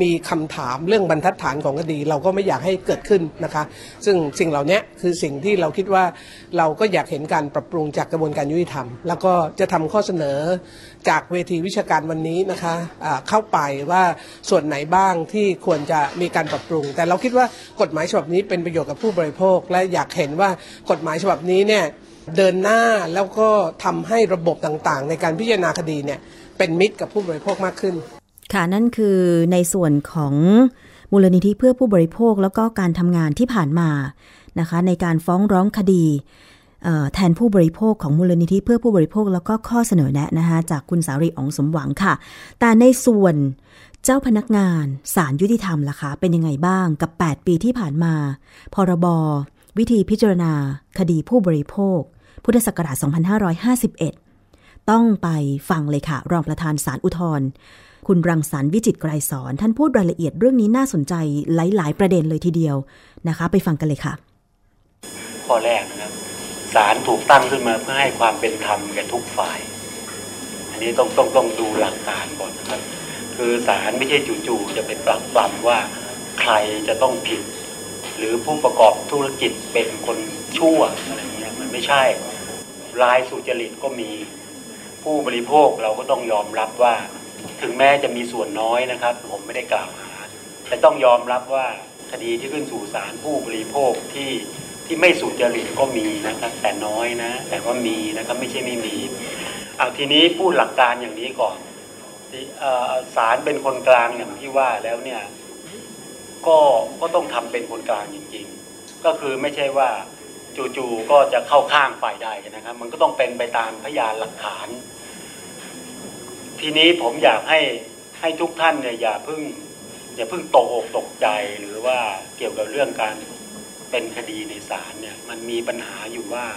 มีคำถามเรื่องบรรทัดฐานของคดี เราก็ไม่อยากให้เกิดขึ้นนะคะ ซึ่งสิ่งเหล่านี้คือสิ่งที่เราคิดว่าเราก็อยากเห็นการปรับปรุงจากกระบวนการยุติธรรม แล้วก็จะทำข้อเสนอจากเวทีวิชาการวันนี้นะคะอ่าเข้าไปว่าส่วนไหนบ้างที่ควรจะมีการปรับปรุง แต่เราคิดว่ากฎหมายฉบับนี้เป็นประโยชน์กับผู้บริโภค และอยากเห็นว่ากฎหมายฉบับนี้เนี่ยเดินหน้าแล้วก็ทำให้ระบบต่างๆ ในการพิจารณาคดีเนี่ยเป็นมิตรกับผู้บริโภคมากขึ้น ค่ะนั่นคือในส่วนของมูลนิธิเพื่อผู้บริโภคแล้วก็การทำงานที่ผ่านมานะคะ ในการฟ้องร้องคดีแทนผู้บริโภคของมูลนิธิเพื่อผู้บริโภคแล้วก็ข้อเสนอแนะนะคะจากคุณสารีอองสมหวังค่ะ แต่ในส่วนเจ้าพนักงานศาลยุติธรรมล่ะคะเป็นยังไงบ้างกับ 8 ปีที่ผ่านมา พรบวิธีพิจารณา คดีผู้บริโภค พุทธศักราช 2551 ต้องไปฟังเลยค่ะ รองประธานศาลอุทธรณ์ คุณรังสรรค์วิจิตไกรสอนท่านพูดรายละเอียดเรื่องนี้น่าสนใจหลาย ๆ ประเด็นเลยทีเดียวนะคะ ไปฟังกันเลยค่ะ ข้อแรกนะครับศาลถูกตั้งขึ้นมาเพื่อให้ความเป็นธรรมแก่ทุกฝ่าย อันนี้ต้องต้องต้องดูหลักการก่อนนะครับ คือศาลไม่ใช่จู่ๆจะไปปรับปรำว่าใครจะต้องผิด หรือผู้ประกอบธุรกิจเป็นคนชั่วอะไรเงี้ยมันไม่ใช่รายสุจริตก็มีผู้บริโภคเราก็ต้องยอมรับว่า ถึงแม้จะมีส่วนน้อยนะครับ ผมไม่ได้กล่าวหา แต่ต้องยอมรับว่าคดีที่ขึ้นสู่ศาลผู้บริโภคที่ที่ไม่สุจริตก็มีนะครับ แต่น้อยนะ แต่ว่ามีนะครับไม่ใช่ไม่มีเอาทีนี้พูดหลักการอย่างนี้ก่อนศาลเป็นคนกลางอย่างที่ว่าแล้วเนี่ยก็ก็ต้องทำเป็นคนกลางจริง ๆ ก็คือไม่ใช่ว่าจู่ๆก็จะเข้าข้างฝ่ายใดนะครับ มันก็ต้องเป็นไปตามพยานหลักฐาน ทีนี้ผมอยากให้ให้ทุกท่านเนี่ยอย่าเพิ่ง อย่าเพิ่งตกอกตกใจหรือว่าเกี่ยวกับเรื่องการเป็นคดีในศาลเนี่ย มันมีปัญหาอยู่ว่า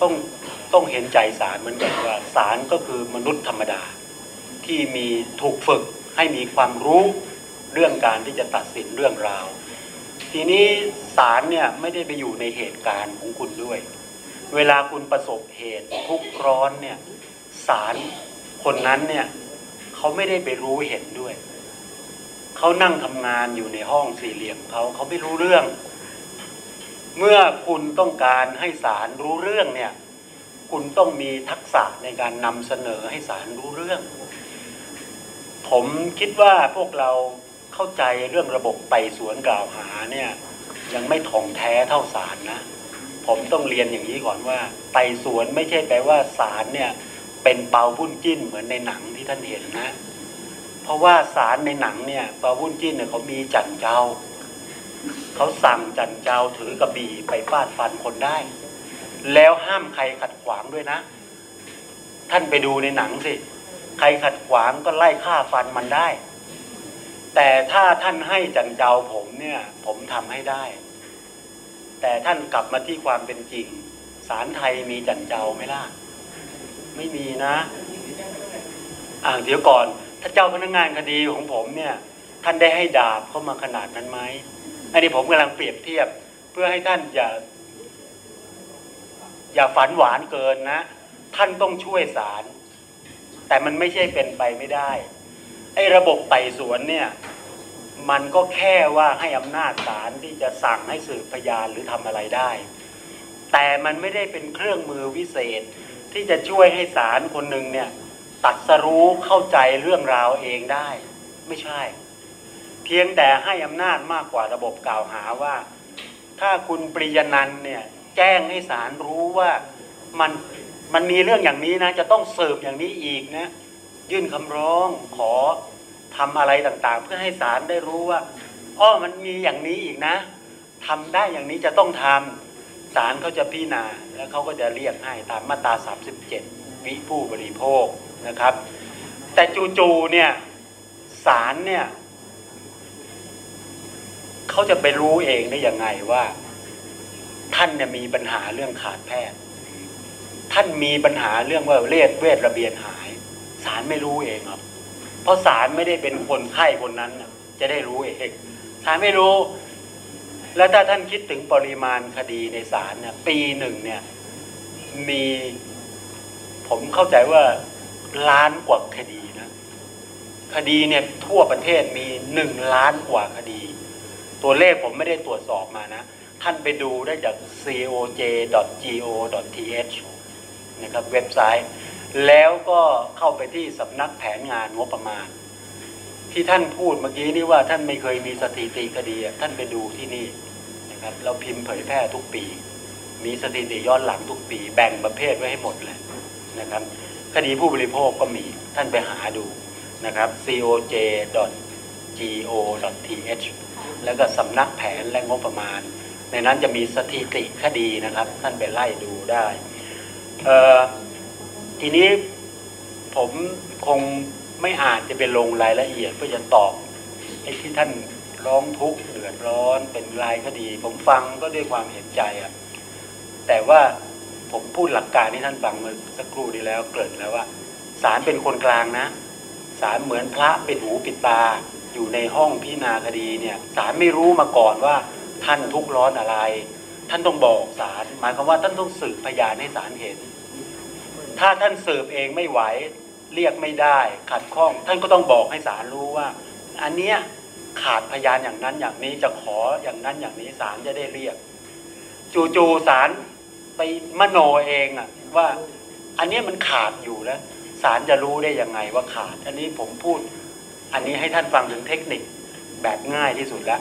ต้องต้องเห็นใจศาลเหมือนกันว่าศาลก็คือมนุษย์ธรรมดา ที่มีถูกฝึกให้มีความรู้เรื่องการที่จะตัดสินเรื่องราว ทีนี้ศาลเนี่ยไม่ได้ไปอยู่ในเหตุการณ์ของคุณด้วย เวลาคุณประสบเหตุทุกข์ร้อนเนี่ย ศาลคนนั้นเนี่ยเขาไม่ได้ไปรู้เห็นด้วย เขานั่งทำงานอยู่ในห้องสี่เหลี่ยมเขาเขาไม่รู้เรื่อง เมื่อคุณต้องการให้ศาลรู้เรื่องเนี่ย คุณต้องมีทักษะในการนำเสนอให้ศาลรู้เรื่อง ผมคิดว่าพวกเราเข้าใจเรื่องระบบไต่สวนกล่าวหาเนี่ย ยังไม่ถ่องแท้เท่าศาลนะ ผมต้องเรียนอย่างนี้ก่อนว่าไต่สวนไม่ใช่แปลว่าศาลเนี่ย เป็นเปาบุญจิ้นเหมือนในหนังที่ท่านเห็นนะ เพราะว่าศาลในหนังเนี่ยเปาบุญจิ้นเนี่ยเขามีจันเจ้าเขาสั่งจันเจ้าถือกระบี่ไปฟาดฟันคนได้ แล้วห้ามใครขัดขวางด้วยนะ ท่านไปดูในหนังสิ ใครขัดขวางก็ไล่ฆ่าฟันมันได้ แต่ถ้าท่านให้จันเจ้าผมเนี่ย ผมทำให้ได้ แต่ท่านกลับมาที่ความเป็นจริงศาลไทยมีจันเจ้าไหมล่ะ ไม่มีนะอ่าเดี๋ยวก่อน ถ้าเจ้าพนักงานคดีของผมเนี่ย ท่านได้ให้ดาบเข้ามาขนาดนั้นไหมอันนี้ผมกำลังเปรียบเทียบ เพื่อให้ท่านอย่า อย่าฝันหวานเกินนะ ท่านต้องช่วยศาลแต่มันไม่ใช่เป็นไปไม่ได้ ไอ้ระบบไต่สวนเนี่ย มันก็แค่ว่าให้อำนาจศาลที่จะสั่งให้สืบพยานหรือทำอะไรได้ แต่มันไม่ได้เป็นเครื่องมือวิเศษ ที่จะช่วยให้ศาลคนหนึ่งเนี่ยตัดสรู้เข้าใจเรื่องราวเองได้ ไม่ใช่ เพียงแต่ให้อำนาจมากกว่าระบบกล่าวหาว่า ถ้าคุณปริยนันเนี่ยแจ้งให้ศาลรู้ว่ามันมันมีเรื่องอย่างนี้นะ จะต้องเสืบอย่างนี้อีกนะ ยื่นคำร้องขอทำอะไรต่างๆ เพื่อให้ศาลได้รู้ว่าอ้อมันมีอย่างนี้อีกนะทำได้อย่างนี้จะต้องทำ ศาลเขาจะพิจารณาแล้วเขาก็จะเรียกให้ตามมาตรา 37 วิผู้บริโภคนะครับ แต่จู่ๆเนี่ยศาลเนี่ยเขาจะไปรู้เองได้ยังไงว่า ท่านเนี่ยมีปัญหาเรื่องขาดแพทย์ ท่านมีปัญหาเรื่องว่าเลดเวทระเบียนหายศาลไม่รู้เองครับ เพราะศาลไม่ได้เป็นคนไข้คนนั้นจะได้รู้เองศาลไม่รู้ แล้วถ้าท่านคิดถึงปริมาณคดีในศาลเนี่ยปีหนึ่งเนี่ยมีผมเข้าใจว่าล้านกว่าคดีนะคคดีเนี่ยทั่วประเทศมีหนึ่งล้านกว่าคดี ตัวเลขผมไม่ได้ตรวจสอบมานะ ท่านไปดูได้จาก coj.go.th นะครับเว็บไซต์ แล้วก็เข้าไปที่สำนักแผนงานงบประมาณ ที่ท่านพูดเมื่อกี้นี่ว่าท่านไม่เคยมีสถิติคดีท่านไปดูที่นี่นะครับ เราพิมพ์เผยแพร่ทุกปี มีสถิติย้อนหลังทุกปี แบ่งประเภทไว้ให้หมดเลยนะครับ คดีผู้บริโภคก็มีท่านไปหาดูนะครับ coj.go.th แล้วก็สำนักแผนและงบประมาณ ในนั้นจะมีสถิติคดีนะครับ ท่านไปไล่ดูได้ทีนี้ผมคง ไม่อาจจะไปลงรายละเอียดเพื่อจะตอบไอ้ที่ท่านร้องทุกข์เดือดร้อนเป็นรายคดี ผมฟังก็ด้วยความเห็นใจอะแต่ว่าผมพูดหลักการที่ท่านฟังเมื่อสักครู่นี้แล้วเกริ่นแล้วว่าศาลเป็นคนกลางนะศาลเหมือนพระเปิดหูปิดตา อยู่ในห้องพิจารณาคดีเนี่ยศาลไม่รู้มาก่อนว่าท่านทุกข์ร้อนอะไร ท่านต้องบอกศาลหมายความว่าท่านต้องสืบพยานให้ศาลเห็น ถ้าท่านสืบเองไม่ไหว เรียกไม่ได้ ขัดข้อง ท่านก็ต้องบอกให้ศาลรู้ว่า อันเนี้ยขาดพยานอย่างนั้นอย่างนี้จะขออย่างนั้นอย่างนี้ศาลจะได้เรียก จู่ๆศาลไปมโนเองอะว่า อันเนี้ยมันขาดอยู่แล้วศาลจะรู้ได้ยังไงว่าขาด อันนี้ผมพูด อันนี้ให้ท่านฟังถึงเทคนิคแบบง่ายที่สุดแล้ว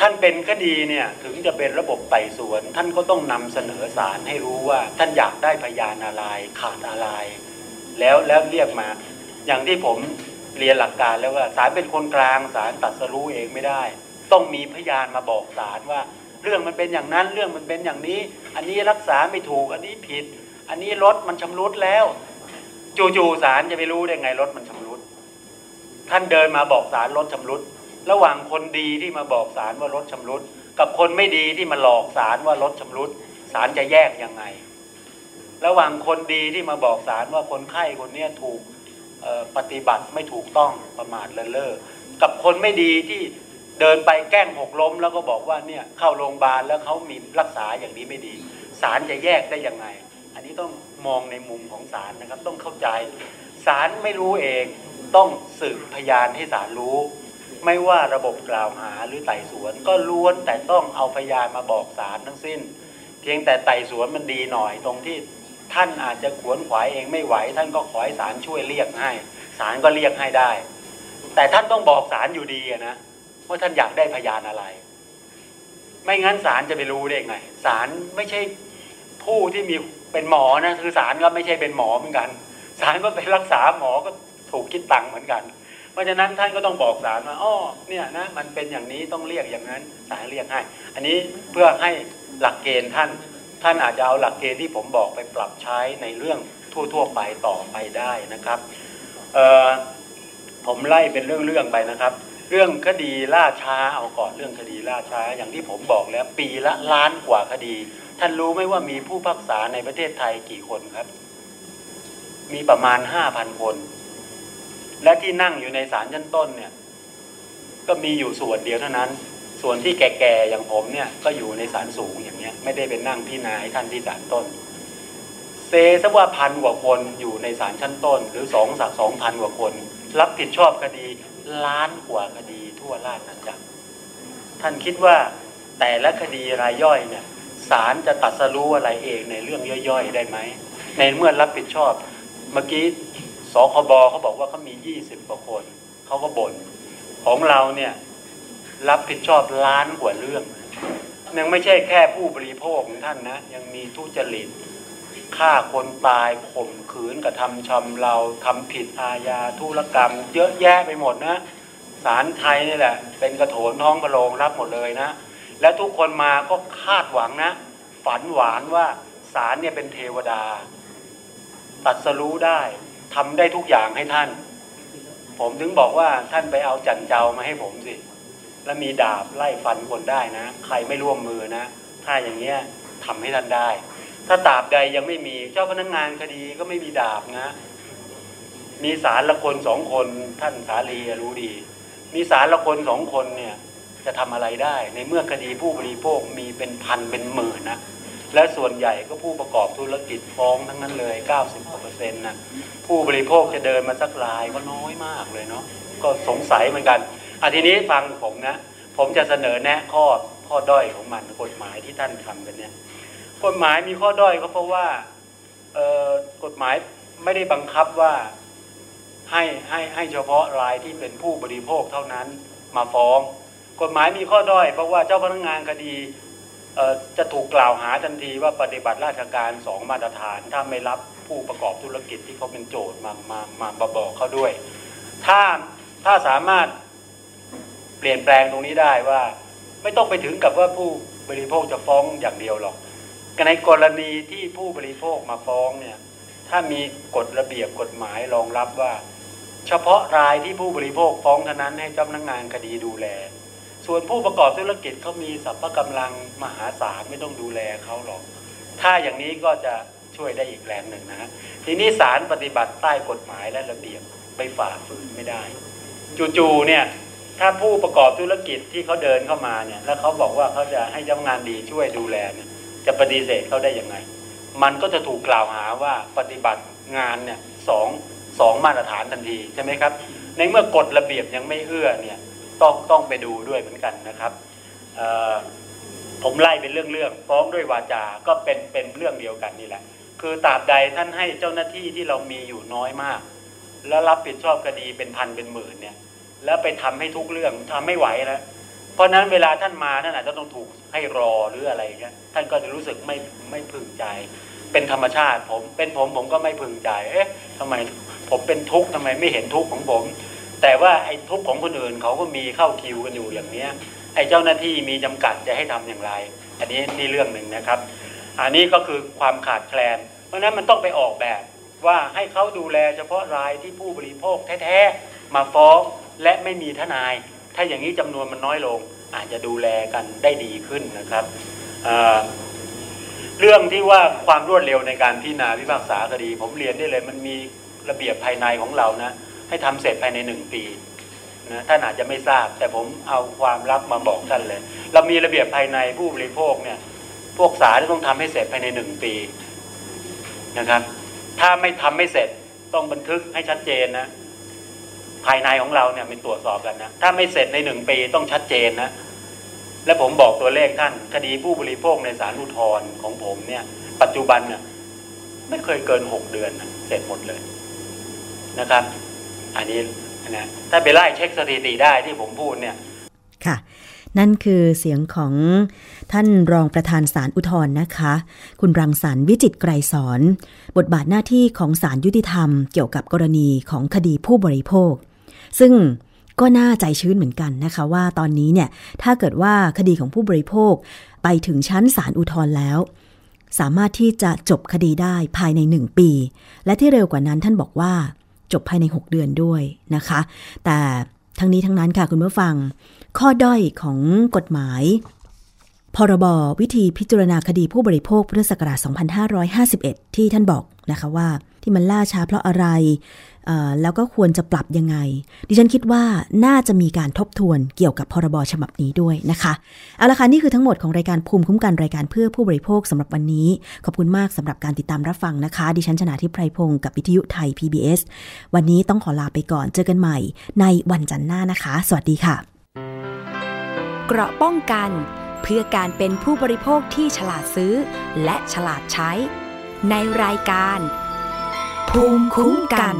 ท่านเป็นคดีเนี่ยถึงจะเป็นระบบไต่สวน ท่านก็ต้องนำเสนอศาลให้รู้ว่า ท่านอยากได้พยานอะไร ขาดอะไร แล้วแล้วเรียกมา อย่างที่ผมเรียนหลักการแล้วว่าศาลเป็นคนกลางศาลตัดสรู้เองไม่ได้ ต้องมีพยานมาบอกศาลว่า เรื่องมันเป็นอย่างนั้นเรื่องมันเป็นอย่างนี้ อันนี้รักษาไม่ถูก อันนี้ผิด อันนี้รถมันชำรุดแล้ว จู่ๆศาลจะไปรู้ได้ไงรถมันชำรุด ท่านเดินมาบอกศาลรถชำรุด ระหว่างคนดีที่มาบอกศาลว่ารถชำรุด กับคนไม่ดีที่มาหลอกศาลว่ารถชำรุดศาลจะแยกยังไง ระหว่างคนดีที่มาบอกศาลว่าคนไข้คนเนี้ยถูกปฏิบัติไม่ถูกต้องประมาทเลินเล่อกับคนไม่ดีที่เดินไปแกล้งหกล้ม แล้วก็บอกว่าเนี่ยเข้าโรงพยาบาลแล้วเขามีรักษาอย่างนี้ไม่ดีศาลจะแยกได้ยังไง อันนี้ต้องมองในมุมของศาลนะครับ ต้องเข้าใจศาลไม่รู้เองต้องสืบพยานให้ศาลรู้ ไม่ว่าระบบกล่าวหาหรือไต่สวน ก็ล้วนแต่ต้องเอาพยานมาบอกศาลทั้งสิ้น เพียงแต่ไต่สวนมันดีหน่อยตรงที่ ท่านอาจจะขวนขวายเองไม่ไหว ท่านก็ขอให้ศาลช่วยเรียกให้ศาลก็เรียกให้ได้ แต่ท่านต้องบอกศาลอยู่ดีนะว่าท่านอยากได้พยานอะไร ไม่งั้นศาลจะไปรู้ได้ไงศาลไม่ใช่ผู้ที่มีเป็นหมอนะคือศาลก็ไม่ใช่เป็นหมอเหมือนกันศาลก็ไปรักษาหมอก็ถูกคิดตังค์เหมือนกัน เพราะฉะนั้นท่านก็ต้องบอกศาลว่าอ๋อเนี่ยนะมันเป็นอย่างนี้ต้องเรียกอย่างนั้นศาลเรียกให้ อันนี้เพื่อให้หลักเกณฑ์ท่าน ท่านอาจจะเอาหลักเกณฑ์ที่ผมบอกไปปรับใช้ในเรื่องทั่วๆไปต่อไปได้นะครับผมไล่เป็นเรื่องๆไปนะครับ เรื่องคดีล่าช้าเอาก่อนเรื่องคดีล่าช้า อย่างที่ผมบอกแล้วปีละล้านกว่าคดี ท่านรู้ไหมว่ามีผู้พักษาในประเทศไทยกี่คนครับ มีประมาณห้าพันคน และที่นั่งอยู่ในศาลชั้นต้นเนี่ย ก็มีอยู่ส่วนเดียวเท่านั้น ส่วนที่แก่ๆอย่างผมเนี่ยก็อยู่ในศาลสูงอย่างเงี้ยไม่ได้เป็นนั่งพี่นายท่านที่ศาลต้น เซซะว่าพันกว่าคนอยู่ในศาลชั้นต้น หรือสองสักสองพันกว่าคน รับผิดชอบคดีล้านกว่าคดีทั่วราชอาณาจักรท่านคิดว่าแต่ละคดีรายย่อยเนี่ยศาลจะตัดสรู้อะไรเองในเรื่องย่อยๆ ได้ไหมในเมื่อรับผิดชอบ เมื่อกี้สคบเขาบอกว่าเขามียี่สิบกว่าคนเขาก็บ่นของเราเนี่ย รับผิดชอบล้านกว่าเรื่อง ยังไม่ใช่แค่ผู้บริโภคของท่านนะ ยังมีทุจริตฆ่าคนตายข่มขืนกระทำชำเราทำผิดอาญาธุรกรรม เยอะแยะไปหมดนะศาลไทยนี่แหละ เป็นกระโถนท้องพระโรงรับหมดเลยนะ และทุกคนมาก็คาดหวังนะ ฝันหวานว่าศาลเนี่ยเป็นเทวดา ตัดสรู้ได้ทำได้ทุกอย่างให้ท่าน ผมถึงบอกว่าท่านไปเอาจันเจ้ามาให้ผมสิ แล้วมีดาบไล่ฟันคนได้นะ ใครไม่ร่วมมือนะ ถ้าอย่างเงี้ยทำให้ท่านได้ ถ้าตราบใดยังไม่มีเจ้าพนักงานคดีก็ไม่มีดาบนะ มีสารละคนสองคนท่านสาลีรู้ดี มีสารละคนสองคนเนี่ยจะทำอะไรได้ ในเมื่อคดีผู้บริโภคมีเป็นพันเป็นหมื่นนะและส่วนใหญ่ก็ผู้ประกอบธุรกิจฟ้องทั้งนั้นเลย 90กว่าเปอร์เซ็นต์นะผู้บริโภคจะเดินมาสักรายก็น้อยมากเลยเนาะก็สงสัยเหมือนกัน อะทีนี้ฟังผมนะ ผมจะเสนอแนะข้อข้อด้อยของมันกฎหมายที่ท่านทำกันเนี่ยกฎหมายมีข้อด้อยก็เพราะว่าเออกฎหมายไม่ได้บังคับว่าให้ให้ให้เฉพาะรายที่เป็นผู้บริโภคเท่านั้นมาฟ้อง กฎหมายมีข้อด้อย เพราะว่าเจ้าพนักงานคดีจะถูกกล่าวหาทันทีว่าปฏิบัติราชการสองมาตรฐาน ถ้าไม่รับผู้ประกอบธุรกิจที่เขาเป็นโจทย์มามามามาบอกเขาด้วย ถ้าถ้าสามารถ ปลี่ยนแปลงตรงนี้ได้ว่า ไม่ต้องไปถึงกับว่าผู้บริโภคจะฟ้องอย่างเดียวหรอกในกรณีที่ผู้บริโภคมาฟ้องเนี่ยถ้ามีกฎระเบียบกฎหมายรองรับว่า เฉพาะรายที่ผู้บริโภคฟ้องเท่านั้นให้เจ้าพนักงานคดีดูแล ส่วนผู้ประกอบธุรกิจเขามีสรรพกำลังมหาศาลไม่ต้องดูแลเขาหรอก ถ้าอย่างนี้ก็จะช่วยได้อีกแรงหนึ่งนะฮะทีนี้ศาลปฏิบัติใต้กฎหมายและระเบียบไปฝ่าฝืนไม่ได้ จู่ๆเนี่ย ถ้าผู้ประกอบธุรกิจที่เขาเดินเข้ามาเนี่ย แล้วเขาบอกว่าเขาจะให้เจ้างานดีช่วยดูแลเนี่ย จะปฏิเสธเขาได้ยังไง มันก็จะถูกกล่าวหาว่าปฏิบัติงานเนี่ยสองสองมาตรฐานทันทีใช่ไหมครับ ในเมื่อกฎระเบียบยังไม่เอื้อเนี่ยต้องต้องไปดูด้วยเหมือนกันนะครับผมไล่เป็นเรื่องๆฟ้องด้วยวาจา ก็เป็นเป็นเรื่องเดียวกันนี่แหละ คือตราบใดท่านให้เจ้าหน้าที่ที่เรามีอยู่น้อยมาก แล้วรับผิดชอบคดีเป็นพันเป็นหมื่นเนี่ย แล้วไปทำให้ทุกเรื่องทำไม่ไหวแล้วเพราะฉะนั้นเวลาท่านมาท่านอาจจะต้องถูกให้รอหรืออะไรเงี้ยท่านก็จะรู้สึกไม่ไม่พึงใจ เป็นธรรมชาติ ผมเป็นผมผมก็ไม่พึงใจ เอ๊ะทำไมผมเป็นทุกข์ทำไมไม่เห็นทุกข์ของผม แต่ว่าไอ้ทุกข์ของคนอื่นเขาก็มีเข้าคิวกันอยู่อย่างเนี้ยไอ้เจ้าหน้าที่มีจำกัดจะให้ทำอย่างไร อันนี้นี่เรื่องหนึ่งนะครับ อันนี้ก็คือความขาดแคลน เพราะฉะนั้นมันต้องไปออกแบบว่าให้เขาดูแลเฉพาะรายที่ผู้บริโภคแท้ๆมาฟ้อง และไม่มีทนาย ถ้าอย่างนี้จำนวนมันน้อยลง อาจจะดูแลกันได้ดีขึ้นนะครับเเรื่องที่ว่าความรวดเร็วในการพิจารณาพิพากษาคดี ผมเรียนได้เลย มันมีระเบียบภายในของเรานะ ให้ทำเสร็จภายในหนึ่งปีนะท่านอาจจะไม่ทราบ แต่ผมเอาความลับมาบอกท่านเลย เรามีระเบียบภายในผู้บริโภคเนี่ย พวกสาที่ต้องทำให้เสร็จภายในหนึ่งปีนะครับ ถ้าไม่ทำไม่เสร็จต้องบันทึกให้ชัดเจนนะ ภายในของเราเนี่ยเป็นตรวจสอบกันนะถ้าไม่เสร็จในหนึ่งปีต้องชัดเจนนะและผมบอกตัวเลขท่านคดีผู้บริโภคในศาลอุทธรณ์ของผมเนี่ย ปัจจุบันเนี่ยไม่เคยเกินหกเดือนนะเสร็จหมดเลยนะครับ อันนี้นะถ้าไปไล่เช็คสถิติได้ที่ผมพูดเนี่ย ค่ะ นั่นคือเสียงของท่านรองประธานศาลอุทธรณ์นะคะ คุณรังสรรค์วิจิตรไกรสอน บทบาทหน้าที่ของศาลยุติธรรม เกี่ยวกับกรณีของคดีผู้บริโภค ซึ่งก็น่าใจชื้นเหมือนกันนะคะ ว่าตอนนี้เนี่ยถ้าเกิดว่าคดีของผู้บริโภคไปถึงชั้นศาลอุทธรณ์แล้ว สามารถที่จะจบคดีได้ภายใน 1 ปี และที่เร็วกว่านั้นท่านบอกว่าจบภายใน 6 เดือนด้วยนะคะ แต่ทั้งนี้ทั้งนั้นค่ะคุณผู้ฟัง ข้อด้อยของกฎหมาย พรบวิธีพิจารณาคดีผู้บริโภคพุทธศักราช2551 ที่ท่านบอกนะคะว่า ที่มันล่าช้าเพราะอะไร แล้วก็ควรจะปรับยังไง ดิฉันคิดว่าน่าจะมีการทบทวนเกี่ยวกับพรบฉบับนี้ด้วยนะคะ เอาละค่ะนี่คือทั้งหมดของรายการภูมิคุ้มกันรายการเพื่อผู้บริโภคสำหรับวันนี้ ขอบคุณมากสำหรับการติดตามรับฟังนะคะ ดิฉันชนะทิพไพรพงศ์กับวิทยุไทย PBS วันนี้ต้องขอลาไปก่อนเจอกันใหม่ ในวันจันทร์หน้านะคะ สวัสดีค่ะ เกราะป้องกันเพื่อการเป็นผู้บริโภคที่ฉลาดซื้อ และฉลาดใช้ ในรายการ ภูมิคุ้มกัน